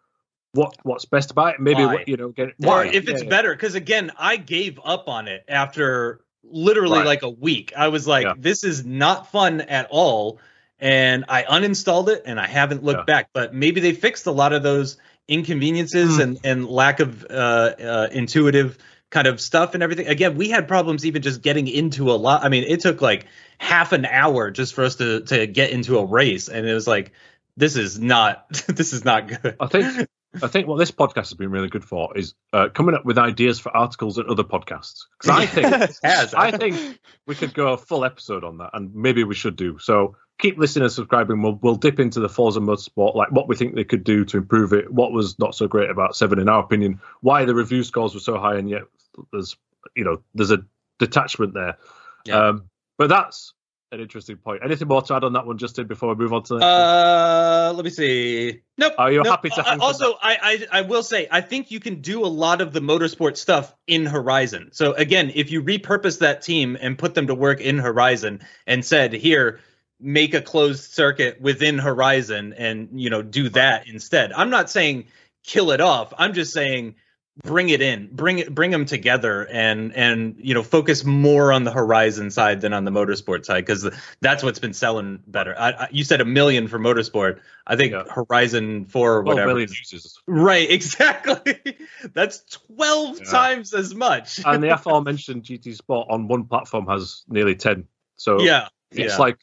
what what's best about it. Maybe Why? what, you know, get Or why if it's Yeah, yeah. better, because again, I gave up on it after literally Right. like a week. I was like, Yeah. this is not fun at all. And I uninstalled it and I haven't looked Yeah. back. But maybe they fixed a lot of those inconveniences Hmm. and, and lack of uh, uh, intuitive kind of stuff and everything. Again, we had problems even just getting into a lot. I mean, it took like half an hour just for us to to get into a race. And it was like, this is not this is not good. I think I think what this podcast has been really good for is uh, coming up with ideas for articles and other podcasts. Because I think Has. I think we could go a full episode on that, and maybe we should do. So keep listening and subscribing. We'll we'll dip into the Forza Motorsport, like what we think they could do to improve it, what was not so great about Seven in our opinion, why the review scores were so high, and yet there's you know there's a detachment there. Yeah. Um, but that's an interesting point. Anything more to add on that one, Justin, before we move on to the? Uh, let me see. Nope. Are you nope. happy to Uh, for also, I, I I will say I think you can do a lot of the motorsport stuff in Horizon. So again, if you repurpose that team and put them to work in Horizon and said, here, make a closed circuit within Horizon and you know do that instead. I'm not saying kill it off. I'm just saying bring it in bring it bring them together and and you know focus more on the horizon side than on the motorsport side because that's what's been selling better I, I, you said a million for motorsport i think Yeah. horizon 4 or whatever million users. right exactly that's 12 Yeah. times as much and the aforementioned GT Sport on one platform has nearly ten. So yeah it's yeah like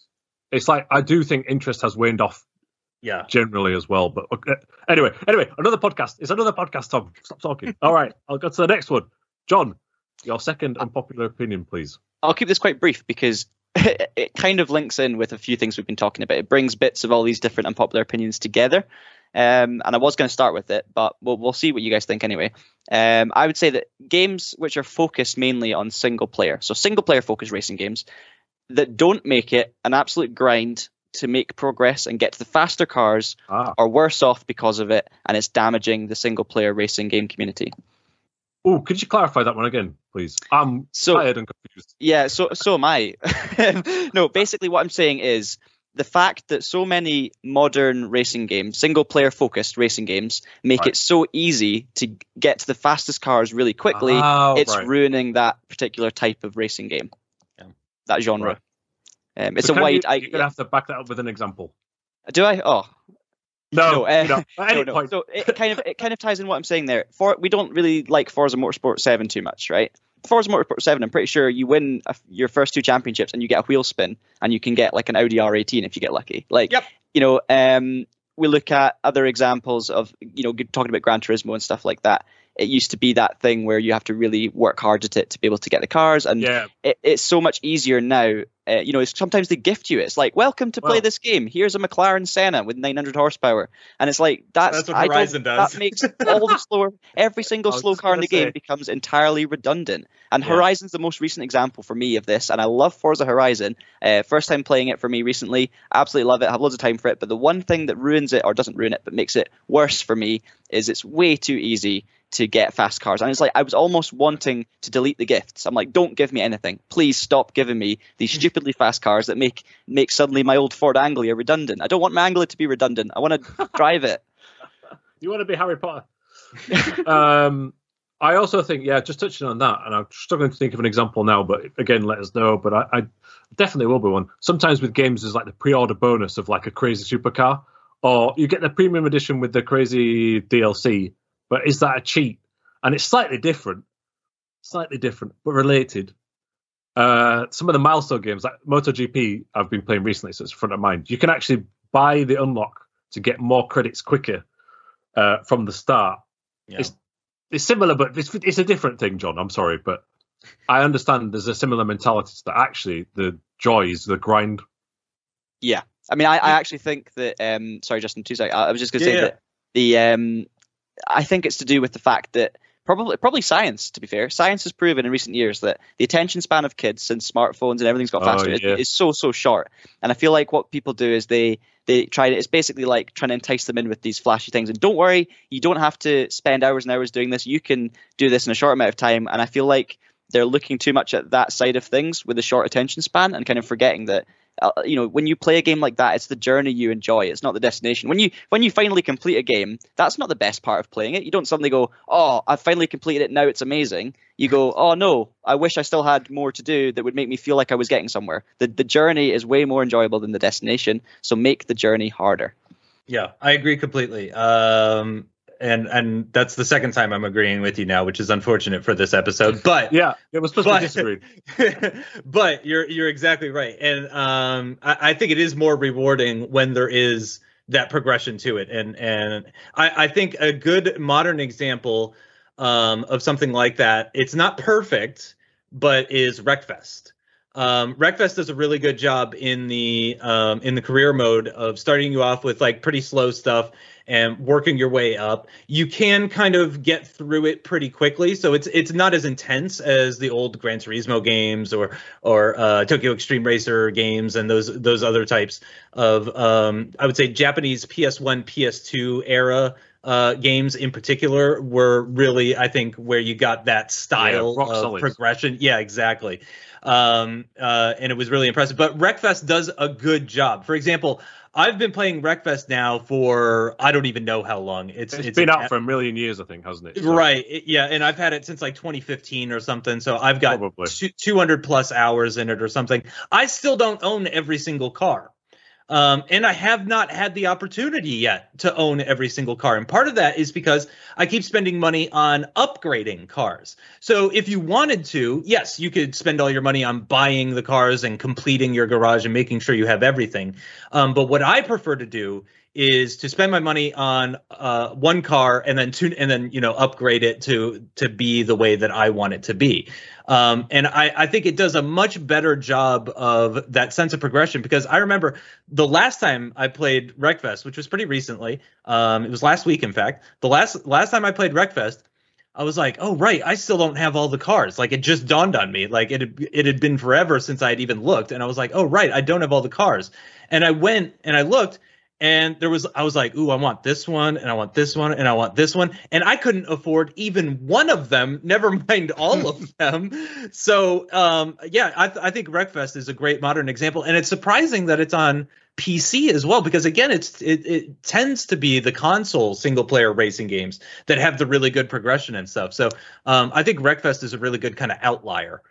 it's like I do think interest has waned off yeah generally as well. But okay. anyway, anyway, another podcast. It's another podcast, Tom. Stop talking. All right, I'll go to the next one. John, your second unpopular opinion, please. I'll keep this quite brief because it kind of links in with a few things we've been talking about. It brings bits of all these different unpopular opinions together. Um, and I was going to start with it, but we'll, we'll see what you guys think anyway. Um, I would say that games which are focused mainly on single player, so single player focused racing games that don't make it an absolute grind to make progress and get to the faster cars Ah, are worse off because of it, and it's damaging the single player racing game community. oh, could you clarify that one again, please? I'm So- tired and confused. Yeah, so so am I. no, basically what I'm saying is the fact that so many modern racing games, single player focused racing games, make Right. it so easy to get to the fastest cars really quickly, Oh, it's right. ruining that particular type of racing game. Yeah. That genre. Um, it's a wide You, I you're gonna have to back that up with an example. do I? Oh, No, No, uh, you know, at any no, no. So it kind of it kind of ties in what I'm saying there. For we don't really like Forza Motorsport 7 too much, right? Forza Motorsport 7, I'm pretty sure you win a, your first two championships and you get a wheel spin and you can get like an Audi R18 if you get lucky. Like, Yep. you know, um, we look at other examples of you know talking about Gran Turismo and stuff like that. It used to be that thing where you have to really work hard at it to be able to get the cars, and yeah, it, it's so much easier now. Uh, you know, it's, sometimes they gift you. it. It's like, welcome to play this game. Here's a McLaren Senna with 900 horsepower, and it's like that's, That's what Horizon does. That makes all the slower, every single slow car in the gonna game becomes entirely redundant. And Yeah. Horizon's the most recent example for me of this. And I love Forza Horizon. Uh, first time playing it for me recently. Absolutely love it. Have loads of time for it. But the one thing that ruins it, or doesn't ruin it, but makes it worse for me, is it's way too easy to get fast cars. And it's like I was almost wanting to delete the gifts. I'm like, don't give me anything. Please stop giving me these stupidly fast cars that make make suddenly my old Ford Anglia redundant. I don't want my Anglia to be redundant. I want to drive it. you want to be Harry Potter. um, I also think, yeah, just touching on that, and I'm struggling to think of an example now, but again, let us know. But I, I definitely will be one. Sometimes with games, there's like the pre-order bonus of like a crazy supercar, or you get the premium edition with the crazy DLC. But is that a cheat? And it's slightly different, slightly different, but related. uh, some of the milestone games, like MotoGP, I've been playing recently, so it's front of mind. You can actually buy the unlock to get more credits quicker uh, from the start. Yeah. It's it's similar, but it's, it's a different thing, John. I'm sorry, but I understand there's a similar mentality to that. Actually, the joy is the grind. Yeah, I mean, I, I actually think that. Um, sorry, Justin, two seconds. I, I was just going to Yeah, say yeah. that the. Um, I think it's to do with the fact that probably probably science. To be fair, science has proven in recent years that the attention span of kids since smartphones and everything's got Oh, faster is, yeah. is so so short. And I feel like what people do is they they try. It's basically like trying to entice them in with these flashy things. And don't worry, you don't have to spend hours and hours doing this. You can do this in a short amount of time. And I feel like they're looking too much at that side of things with the short attention span and kind of forgetting that uh, you know when you play a game like that it's the journey you enjoy. It's not the destination. When you when you finally complete a game that's not the best part of playing it. You don't suddenly go oh i've finally completed it. Now it's amazing. You go oh no i wish i still had more to do that would make me feel like i was getting somewhere. The, the journey is way more enjoyable than the destination so make the journey harder. Yeah, I agree completely. Um, and and that's the second time I'm agreeing with you now, which is unfortunate for this episode. But Yeah, it was supposed But- to disagree. but you're you're exactly right, and um, I, I think it is more rewarding when there is that progression to it, and and I, I think a good modern example um, of something like that. It's not perfect, but is Wreckfest. Um, Wreckfest does a really good job in the um, in the career mode of starting you off with like pretty slow stuff and working your way up. You can kind of get through it pretty quickly, so it's it's not as intense as the old Gran Turismo games or or uh, Tokyo Extreme Racer games and those those other types of um, I would say Japanese PS1 PS2 era uh, games in particular were really I think where you got that style rock of solid. progression. Yeah, exactly. Um, uh, and it was really impressive. But Wreckfest does a good job. For example, I've been playing Wreckfest now for I don't even know how long. It's it's it's been out for a million years, I think, hasn't it? So- Right. yeah, and I've had it since like 2015 or something. So I've got two, 200 plus hours in it or something. I still don't own every single car. Um, and I have not had the opportunity yet to own every single car. And part of that is because I keep spending money on upgrading cars. So if you wanted to, yes, you could spend all your money on buying the cars and completing your garage and making sure you have everything. Um, but what I prefer to do is to spend my money on uh, one car and then tune and then you know upgrade it to to be the way that I want it to be. Um, and I, I think it does a much better job of that sense of progression because I remember the last time I played Wreckfest, which was pretty recently. Um, it was last week, in fact. The last last time I played Wreckfest, I was like, oh right, I still don't have all the cars. Like it just dawned on me. Like it it had been forever since I had even looked, and I was like, oh right, I don't have all the cars. And I went and I looked, and there was I was like, ooh, I want this one, and I want this one, and I want this one, and I couldn't afford even one of them. Never mind all of them. So um, yeah, I, th- I think Wreckfest is a great modern example, and it's surprising that it's on PC as well because again, it's it, it tends to be the console single player racing games that have the really good progression and stuff. So um, I think Wreckfest is a really good kind of outlier.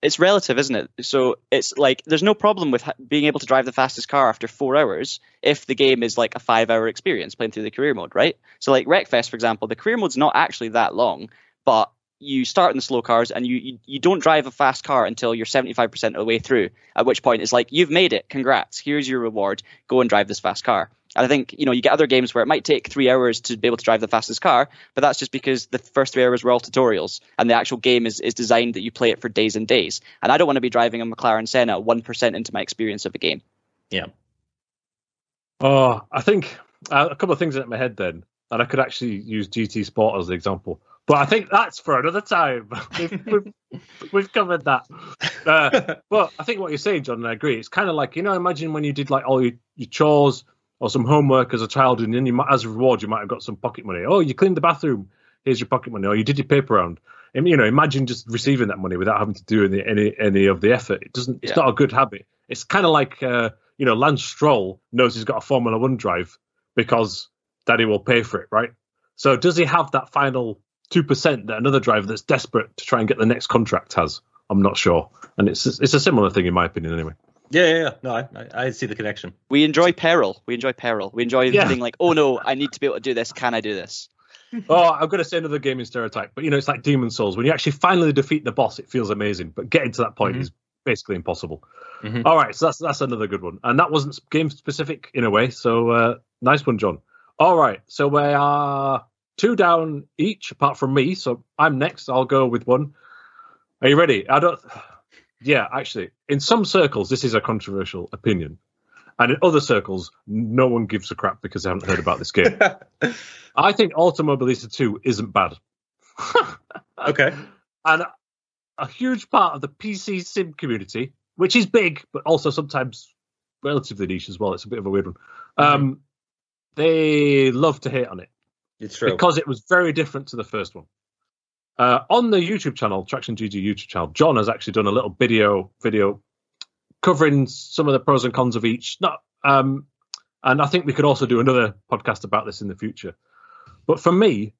It's relative, isn't it? So it's like there's no problem with ha- being able to drive the fastest car after four hours if the game is like a five hour experience playing through the career mode, right? So like Wreckfest, for example, the career mode's not actually that long, but you start in the slow cars and you, you you don't drive a fast car until you're 75% of the way through. At which point it's like you've made it, congrats, here's your reward, go and drive this fast car. And I think you know you get other games where it might take three hours to be able to drive the fastest car, but that's just because the first three hours were all tutorials, and the actual game is, is designed that you play it for days and days. And I don't want to be driving a McLaren Senna one percent into my experience of the game. Yeah. Oh, I think uh, a couple of things in my head then, and I could actually use GT Sport as an example. But I think that's for another time. we've, we've, we've covered that. Uh, but I think what you're saying, John, and I agree. It's kind of like you know, imagine when you did like all your, your chores or some homework as a child, and then you might, as a reward, you might have got some pocket money. Oh, you cleaned the bathroom. Here's your pocket money. Or you did your paper round. And you know, imagine just receiving that money without having to do any any, any of the effort. It doesn't. It's Yeah. not a good habit. It's kind of like uh, you know, Lance Stroll knows he's got a Formula One drive because Daddy will pay for it, right? So does he have that final two percent that another driver that's desperate to try and get the next contract has? I'm not sure, and it's it's a similar thing in my opinion, anyway. Yeah, yeah, yeah. No, I, I, I see the connection. We enjoy peril. We enjoy peril. We enjoy Yeah. feeling like, oh no, I need to be able to do this. Can I do this? oh, I'm going to say another gaming stereotype, but you know, it's like Demon's Souls. When you actually finally defeat the boss, it feels amazing. But getting to that point Mhm. is basically impossible. Mhm. All right, so that's that's another good one, and that wasn't game specific in a way. So uh, nice one, John. All right, so we are two down each, apart from me. So I'm next. I'll go with one. Are you ready? I don't. Yeah, actually, in some circles, this is a controversial opinion, and in other circles, no one gives a crap because they haven't heard about this game. I think Automobilista 2 isn't bad. okay. and a huge part of the PC sim community, which is big, but also sometimes relatively niche as well. It's a bit of a weird one. Um, they love to hate on it It's true. because it was very different to the first one. Uh, on the YouTube channel, Traction GG YouTube channel, John has actually done a little video video covering some of the pros and cons of each. Not, um, and I think we could also do another podcast about this in the future. But for me,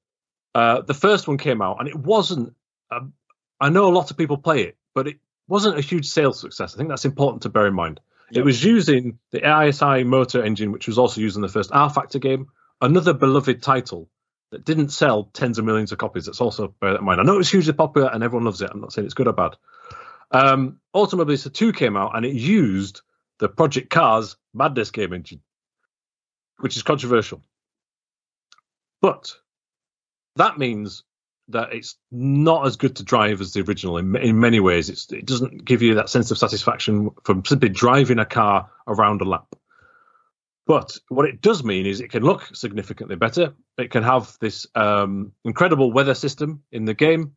uh, the first one came out, and it wasn't. Um, I know a lot of people play it, but it wasn't a huge sales success. I think that's important to bear in mind. It was using the ISI motor engine, which was also used in the first rFactor game, another beloved title that didn't sell tens of millions of copies. Let's also bear that in mind. I know it was hugely popular and everyone loves it. I'm not saying it's good or bad. Um, Automobilista 2 came out and it used the Project Cars Madness game engine, which is controversial. But that means that it's not as good to drive as the original in, in many ways. It's, it doesn't give you that sense of satisfaction from simply driving a car around a lap. But what it does mean is it can look significantly better. It can have this um, incredible weather system in the game.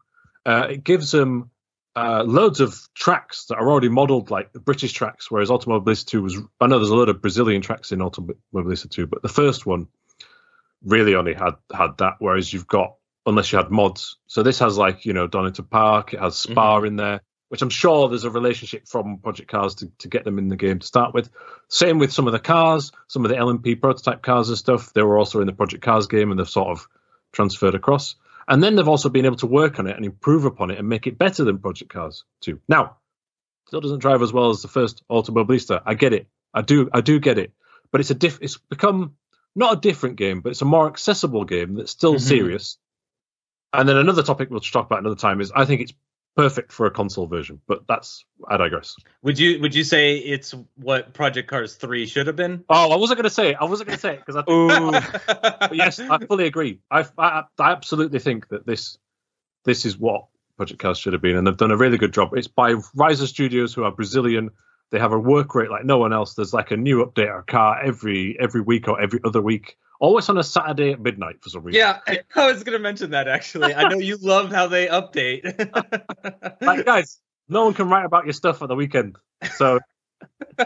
Uh, it gives them uh, loads of tracks that are already modelled like the British tracks, whereas Automobilista 2 was. I know there's a lot of Brazilian tracks in Automobilista 2, but the first one really only had had that. Whereas you've got unless you had mods. So this has like you know Donington Park. It has Spa in there, which I'm sure there's a relationship from Project Cars to, to get them in the game to start with. Same with some of the cars, some of the LMP prototype cars and stuff. They were also in the Project Cars game, and they've sort of transferred across. And then they've also been able to work on it and improve upon it and make it better than Project Cars too. Now, still doesn't drive as well as the first Automobilista. I get it. I do. I do get it. But it's a diff. It's become not a different game, but it's a more accessible game that's still Mhm. serious. And then another topic we'll talk about another time is I think it's perfect for a console version, but that's I digress. Would you would you say it's what Project Cars 3 should have been? Oh, I wasn't going to say it. I wasn't going to say it because I. Ooh. yes, I fully agree. I, I I absolutely think that this this is what Project Cars should have been, and they've done a really good job. It's by Reiza Studios, who are Brazilian. They have a work rate like no one else. There's like a new update or car every every week or every other week, always on a Saturday at midnight for some reason. Yeah, I was gonna mention that actually. I know you love how they update. like guys, no one can write about your stuff on the weekend. So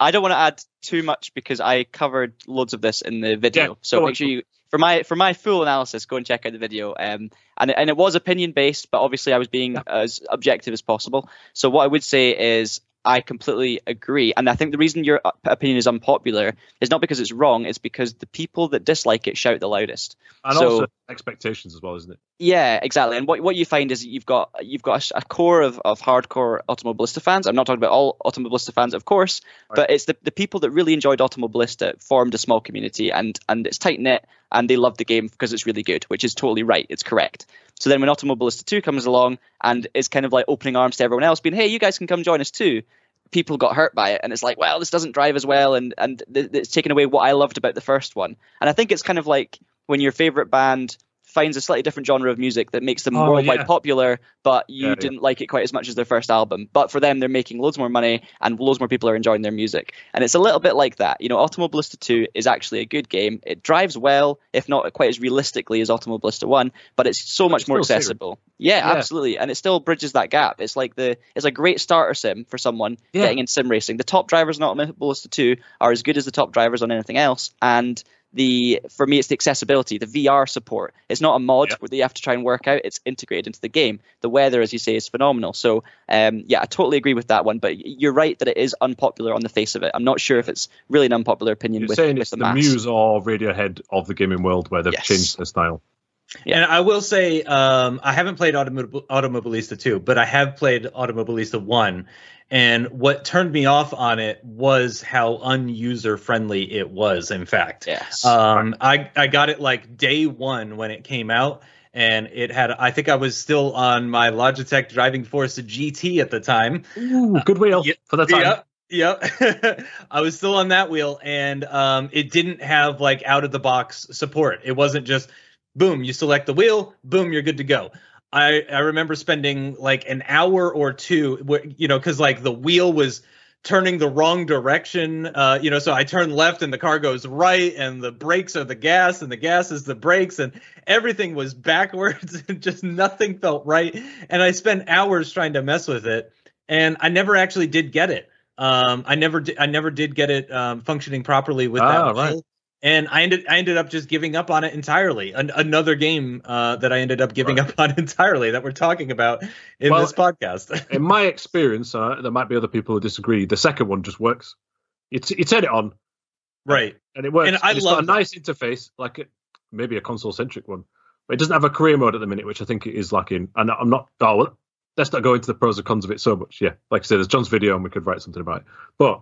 I don't want to add too much because I covered loads of this in the video. Yeah, so make on. sure you for my for my full analysis, go and check out the video. Um, and and it was opinion based, but obviously I was being as objective as possible. So what I would say is I completely agree, and I think the reason your opinion is unpopular is not because it's wrong; it's because the people that dislike it shout the loudest. and So- also expectations as well, isn't it? Yeah, exactly. And what what you find is you've got you've got a core of, of hardcore Automobilista fans. I'm not talking about all Automobilista fans, of course, but it's the, the people that really enjoyed Automobilista formed a small community, and and it's tight knit, and they love the game because it's really good, which is totally right. It's correct. So then when Automobilista 2 comes along and is kind of like opening arms to everyone else, being, hey, you guys can come join us too. People got hurt by it, and it's like, well, this doesn't drive as well, and and th- it's taken away what I loved about the first one. And I think it's kind of like when your favorite band finds a slightly different genre of music that makes them Oh, worldwide yeah. popular, but you Yeah, yeah. didn't like it quite as much as their first album. But for them, they're making loads more money and loads more people are enjoying their music. And it's a little bit like that. You know, Automobilista 2 is actually a good game. It drives well, if not quite as realistically as Automobilista 1, but it's so much it's more accessible. Yeah, Yeah. absolutely. And it still bridges that gap. It's like the it's a great starter sim for someone Yeah. getting in sim racing. The top drivers in Automobilista 2 are as good as the top drivers on anything else. And the for me it's the accessibility the vr support. It's not a mod where you have to try and work out. It's integrated into the game. The weather as you say is phenomenal. So um, yeah i totally agree with that one but you're right that it is unpopular on the face of it. I'm not sure if it's really an unpopular opinion You're with, saying with it's the the, mass Muse or Radiohead of the gaming world where they've Yes. changed their style. And I will say, um, I haven't played Automob- Automobilista 2, but I have played Automobilista 1. And what turned me off on it was how unuser friendly it was, in fact. yes Um, I, I got it like day one when it came out, and it had I think I was still on my Logitech Driving Force GT at the time. Ooh, good wheel Yeah, for the time. Yep. Yep. I was still on that wheel and um, it didn't have like out of the box support. It wasn't just boom, you select the wheel, boom, you're good to go. I, I remember spending like an hour or two, where, you know, because like the wheel was turning the wrong direction. Uh, you know, so I turn left and the car goes right, and the brakes are the gas, and the gas is the brakes, and everything was backwards, and just nothing felt right. And I spent hours trying to mess with it, and I never actually did get it. Um, I never did. I never did get it um, functioning properly with that. Ah, wheel. right. And I ended. I ended up just giving up on it entirely. An- another game uh, that I ended up giving Right. up on entirely that we're talking about in Well, this podcast. In my experience, uh, there might be other people who disagree. The second one just works. You turn it on right. and it works. And I it's love got a that. nice interface, like it, maybe a console centric one, but it doesn't have a career mode at the minute, which I think it is lacking. And I'm not. Oh, well, let's not go into the pros and cons of it so much. Yeah, like I said, there's John's video, and we could write something about it. But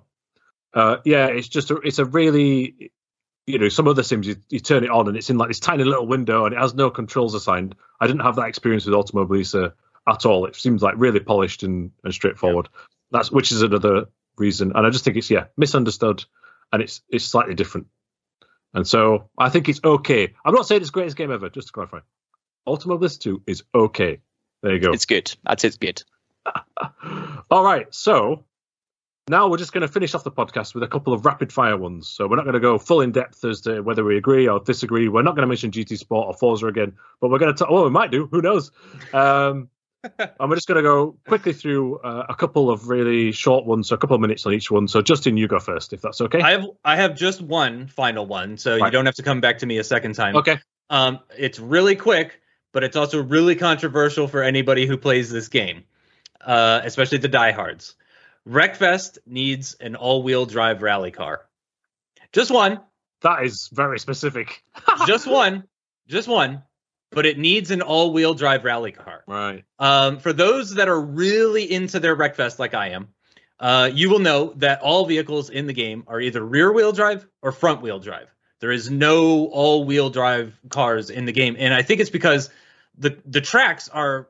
uh, yeah, it's just a, it's a really you know some other sims you, you turn it on and it's in like this tiny little window and it has no controls assigned. I didn't have that experience with Automobilista at all. It seems like really polished and, and straightforward. That's which is another reason, and I just think it's yeah misunderstood, and it's it's slightly different. And so I think it's okay. I'm not saying it's the greatest game ever, just to clarify. Automobilista 2 is okay. There you go. It's good. I'd it's good. All right, so now we're just going to finish off the podcast with a couple of rapid fire ones. So we're not going to go full in depth as to whether we agree or disagree. We're not going to mention GT Sport or Forza again, but we're going to. Oh, we might do. Who knows? Um, and we're just going to go quickly through uh, a couple of really short ones, so a couple of minutes on each one. So Justin, you go first, if that's okay. I have I have just one final one, so you don't have to come back to me a second time. okay. Um, it's really quick, but it's also really controversial for anybody who plays this game, uh, especially the diehards. Wreckfest needs an all-wheel drive rally car. Just one, That is very specific. just one, just one, but it needs an all-wheel drive rally car. Right. Um, for those that are really into their Wreckfest, like I am, uh, you will know that all vehicles in the game are either rear-wheel drive or front-wheel drive. There is no all-wheel drive cars in the game, and I think it's because the the tracks are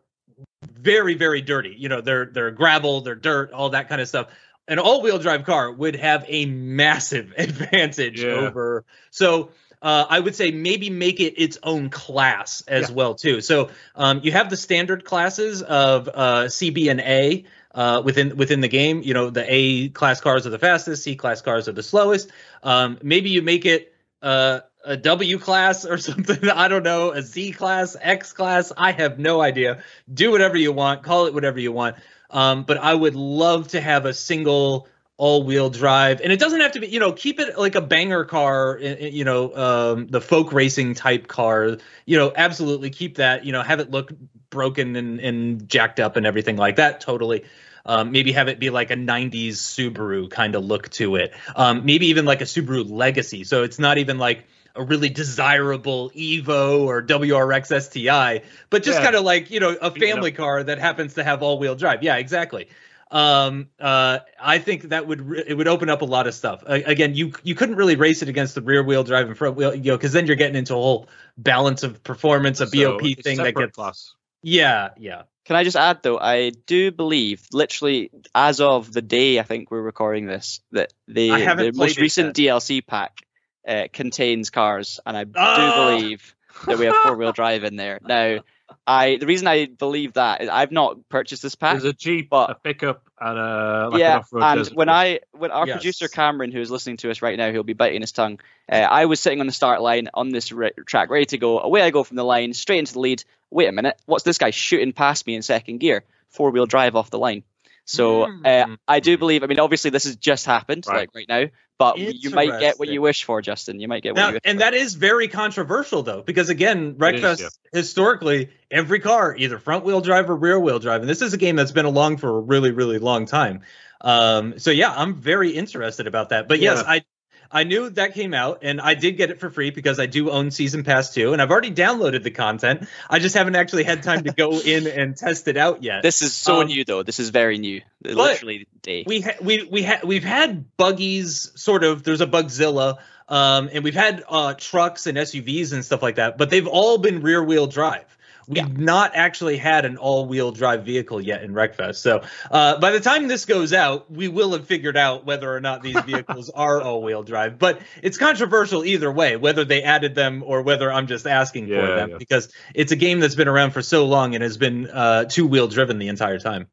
very very dirty. You know, they're they're gravel, they're dirt, all that kind of stuff. An all-wheel drive car would have a massive advantage Yeah. over. So uh, I would say maybe make it its own class as Yeah. well too. So um, you have the standard classes of uh, CB and A uh, within within the game. You know, the A class cars are the fastest, C class cars are the slowest. Um, maybe you make it uh, a W class or something. I don't know, a Z class, X class. I have no idea. Do whatever you want. Call it whatever you want. Um, but I would love to have a single all-wheel drive, and it doesn't have to be. You know, keep it like a banger car. i- i- You know, um, the folk racing type car. You know, absolutely keep that. You know, have it look broken and, and jacked up and everything like that. Totally. Um, maybe have it be like a 90s Subaru kind of look to it. Um, maybe even like a Subaru Legacy. So it's not even like a really desirable Evo or WRX STI, but just Yeah. kind of like, you know, a Beaten family car that happens to have all wheel drive. Yeah, exactly. Um, uh, I think that would re- it would open up a lot of stuff. A- again, you you couldn't really race it against the rear wheel drive and front wheel, you know, because then you're getting into a whole balance of performance, a So BOP thing that gets. class. Yeah, yeah. Can I just add though? I do believe, literally, as of the day I think we're recording this, that the, haven't the most it recent DLC pack uh, contains cars, and I Ah! do believe that we have four wheel drive in there. Now, I the reason I believe that is I've not purchased this pack. There's a Jeep, but- a pickup, and a like yeah, an and desert when. I when our Yes. producer Cameron, who is listening to us right now, he'll be biting his tongue. Uh, I was sitting on the start line on this re- track, ready to go. Away I go from the line, straight into the lead. Wait a minute, what's this guy shooting past me in second gear? Four wheel drive off the line. So uh, Hmm. I do believe. I mean, obviously this has just happened, Right. like right now. But you might get what you wish for, Justin. You might get what Now, you wish and for. that is very controversial though, because again, It is, Wreckfest yeah. historically, every car either front wheel drive or rear wheel drive, and this is a game that's been along for a really, really long time. Um, so yeah, I'm very interested about that. But yes, Yeah. I I knew that came out, and I did get it for free because I do own Season Pass 2, and I've already downloaded the content. I just haven't actually had time to go in and test it out yet. This is so Um, new, though. This is very new. Literally day. we ha- we we ha- we've had buggies sort of there's a bugzilla um and we've had uh trucks and SUVs and stuff like that but they've all been rear wheel drive We've Yeah. not actually had an all-wheel drive vehicle yet in Wreckfest. So uh, by the time this goes out, we will have figured out whether or not these vehicles are all-wheel drive. But it's controversial either way, whether they added them or whether I'm just asking for them, yeah. because it's a game that's been around for so long and has been uh, two-wheel driven the entire time.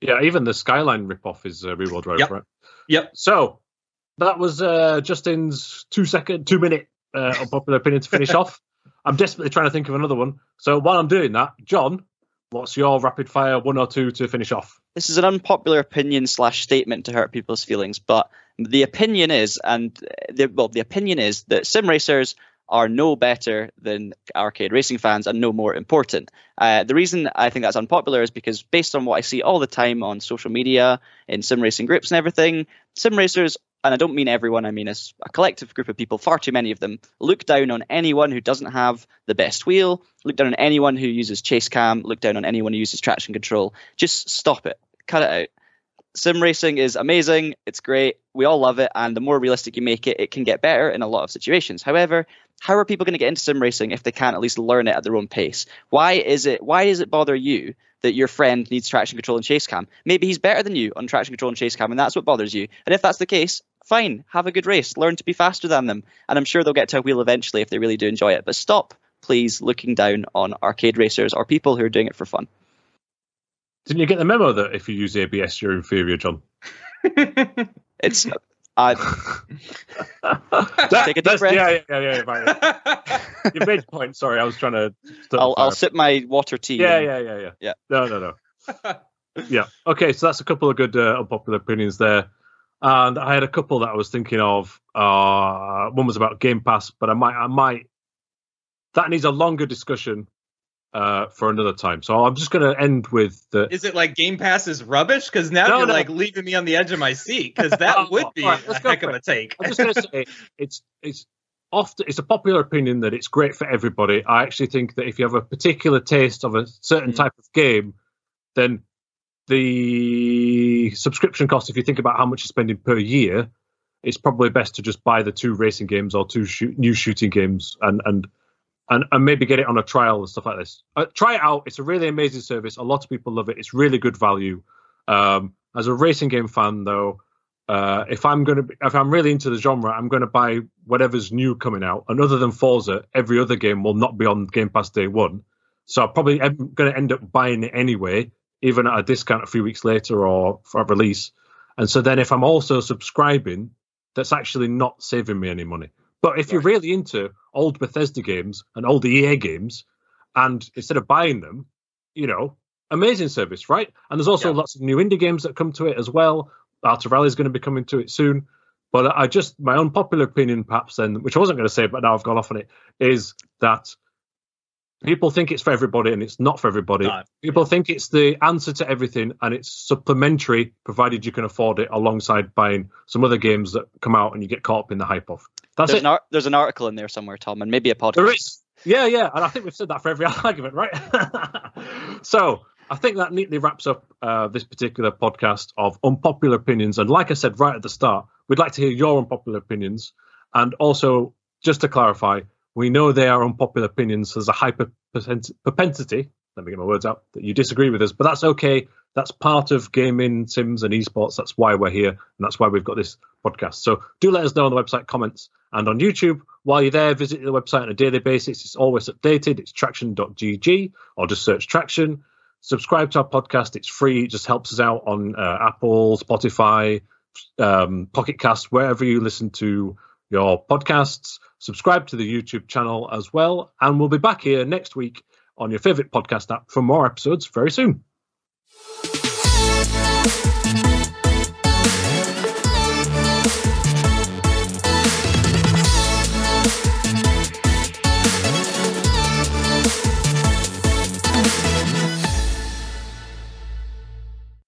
Yeah, even the Skyline ripoff is uh, rear-wheel drive, Yep. right? Yep. So that was uh, Justin's two second, two minute uh, unpopular opinion to finish off. I'm desperately trying to think of another one. So while I'm doing that, John, what's your rapid fire one or two to finish off? This is an unpopular opinion slash statement to hurt people's feelings, but the opinion is, and the, well, the opinion is that sim racers are no better than arcade racing fans and no more important. Uh, the reason I think that's unpopular is because based on what I see all the time on social media, in sim racing groups and everything, sim racers, and I don't mean everyone, I mean as a collective group of people, far too many of them, look down on anyone who doesn't have the best wheel, look down on anyone who uses chase cam, look down on anyone who uses traction control. Just stop it. Cut it out. Sim racing is amazing. It's great. We all love it. And the more realistic you make it, it can get better in a lot of situations. However, how are people going to get into sim racing if they can't at least learn it at their own pace? Why is it? Why does it bother you that your friend needs traction control and chase cam? Maybe he's better than you on traction control and chase cam, and that's what bothers you. And if that's the case, fine, have a good race. Learn to be faster than them, and I'm sure they'll get to a wheel eventually if they really do enjoy it. But stop, please, looking down on arcade racers or people who are doing it for fun. Didn't you get the memo that if you use ABS, you're inferior, John? It's uh, That- Take a deep breath. Yeah, yeah, yeah. yeah right. you made the point. Sorry, I was trying to. I'll, the I'll sip my water tea. Yeah, and- yeah, yeah, yeah. Yeah. No, no, no. yeah. Okay, so that's a couple of good uh, unpopular opinions there. And I had a couple that I was thinking of. Uh, one was about Game Pass, but I might, I might. That needs a longer discussion uh, for another time. So I'm just going to end with the. Is it like Game Pass is rubbish? Because now No, you're no. like leaving me on the edge of my seat. Because that Oh, would be right, a heck of a take. I'm just going to say it's it's often it's a popular opinion that it's great for everybody. I actually think that if you have a particular taste of a certain Mm. type of game, then the subscription cost, if you think about how much you're spending per year, it's probably best to just buy the two racing games or two shoot, new shooting games and and and, and maybe get it on a trial and stuff like this. Uh, try it out. It's a really amazing service. A lot of people love it. It's really good value. Um, as a racing game fan, though, uh, if I'm gonna be, if I'm really into the genre, I'm gonna buy whatever's new coming out. And other than Forza, every other game will not be on Game Pass day one. So I'm probably am gonna end up buying it anyway, even at a discount a few weeks later or for a release. And so then if I'm also subscribing, that's actually not saving me any money. But if you're really into old Bethesda games and old EA games, and instead of buying them, you know, amazing service, right? And there's also Yeah. lots of new indie games that come to it as well. Art of Rally is going to be coming to it soon. But I just, my unpopular opinion, perhaps then, which I wasn't going to say, but now I've gone off on it, is that people think it's for everybody and it's not for everybody. Not, people think it's the answer to everything and it's supplementary, provided you can afford it alongside buying some other games that come out and you get caught up in the hype of. That's There's it. an, ar- there's an article in there somewhere, Tom, and maybe a podcast. There is. Yeah, yeah. And I think we've said that for every argument, right? so I think that neatly wraps up uh, this particular podcast of unpopular opinions. And like I said right at the start, we'd like to hear your unpopular opinions. And also, just to clarify, we know they are unpopular opinions. There's a percent- propensity, let me get my words out, that you disagree with us, but that's okay. That's part of gaming, sims, and esports. That's why we're here. And that's why we've got this podcast. So do let us know on the website comments and on YouTube. While you're there, visit the website on a daily basis. It's always updated. It's traction.gg or just search traction. Subscribe to our podcast. It's free. It just helps us out on uh, Apple, Spotify, um, Pocket Cast, wherever you listen to your podcasts. Subscribe to the YouTube channel as well. And we'll be back here next week on your favorite podcast app for more episodes very soon.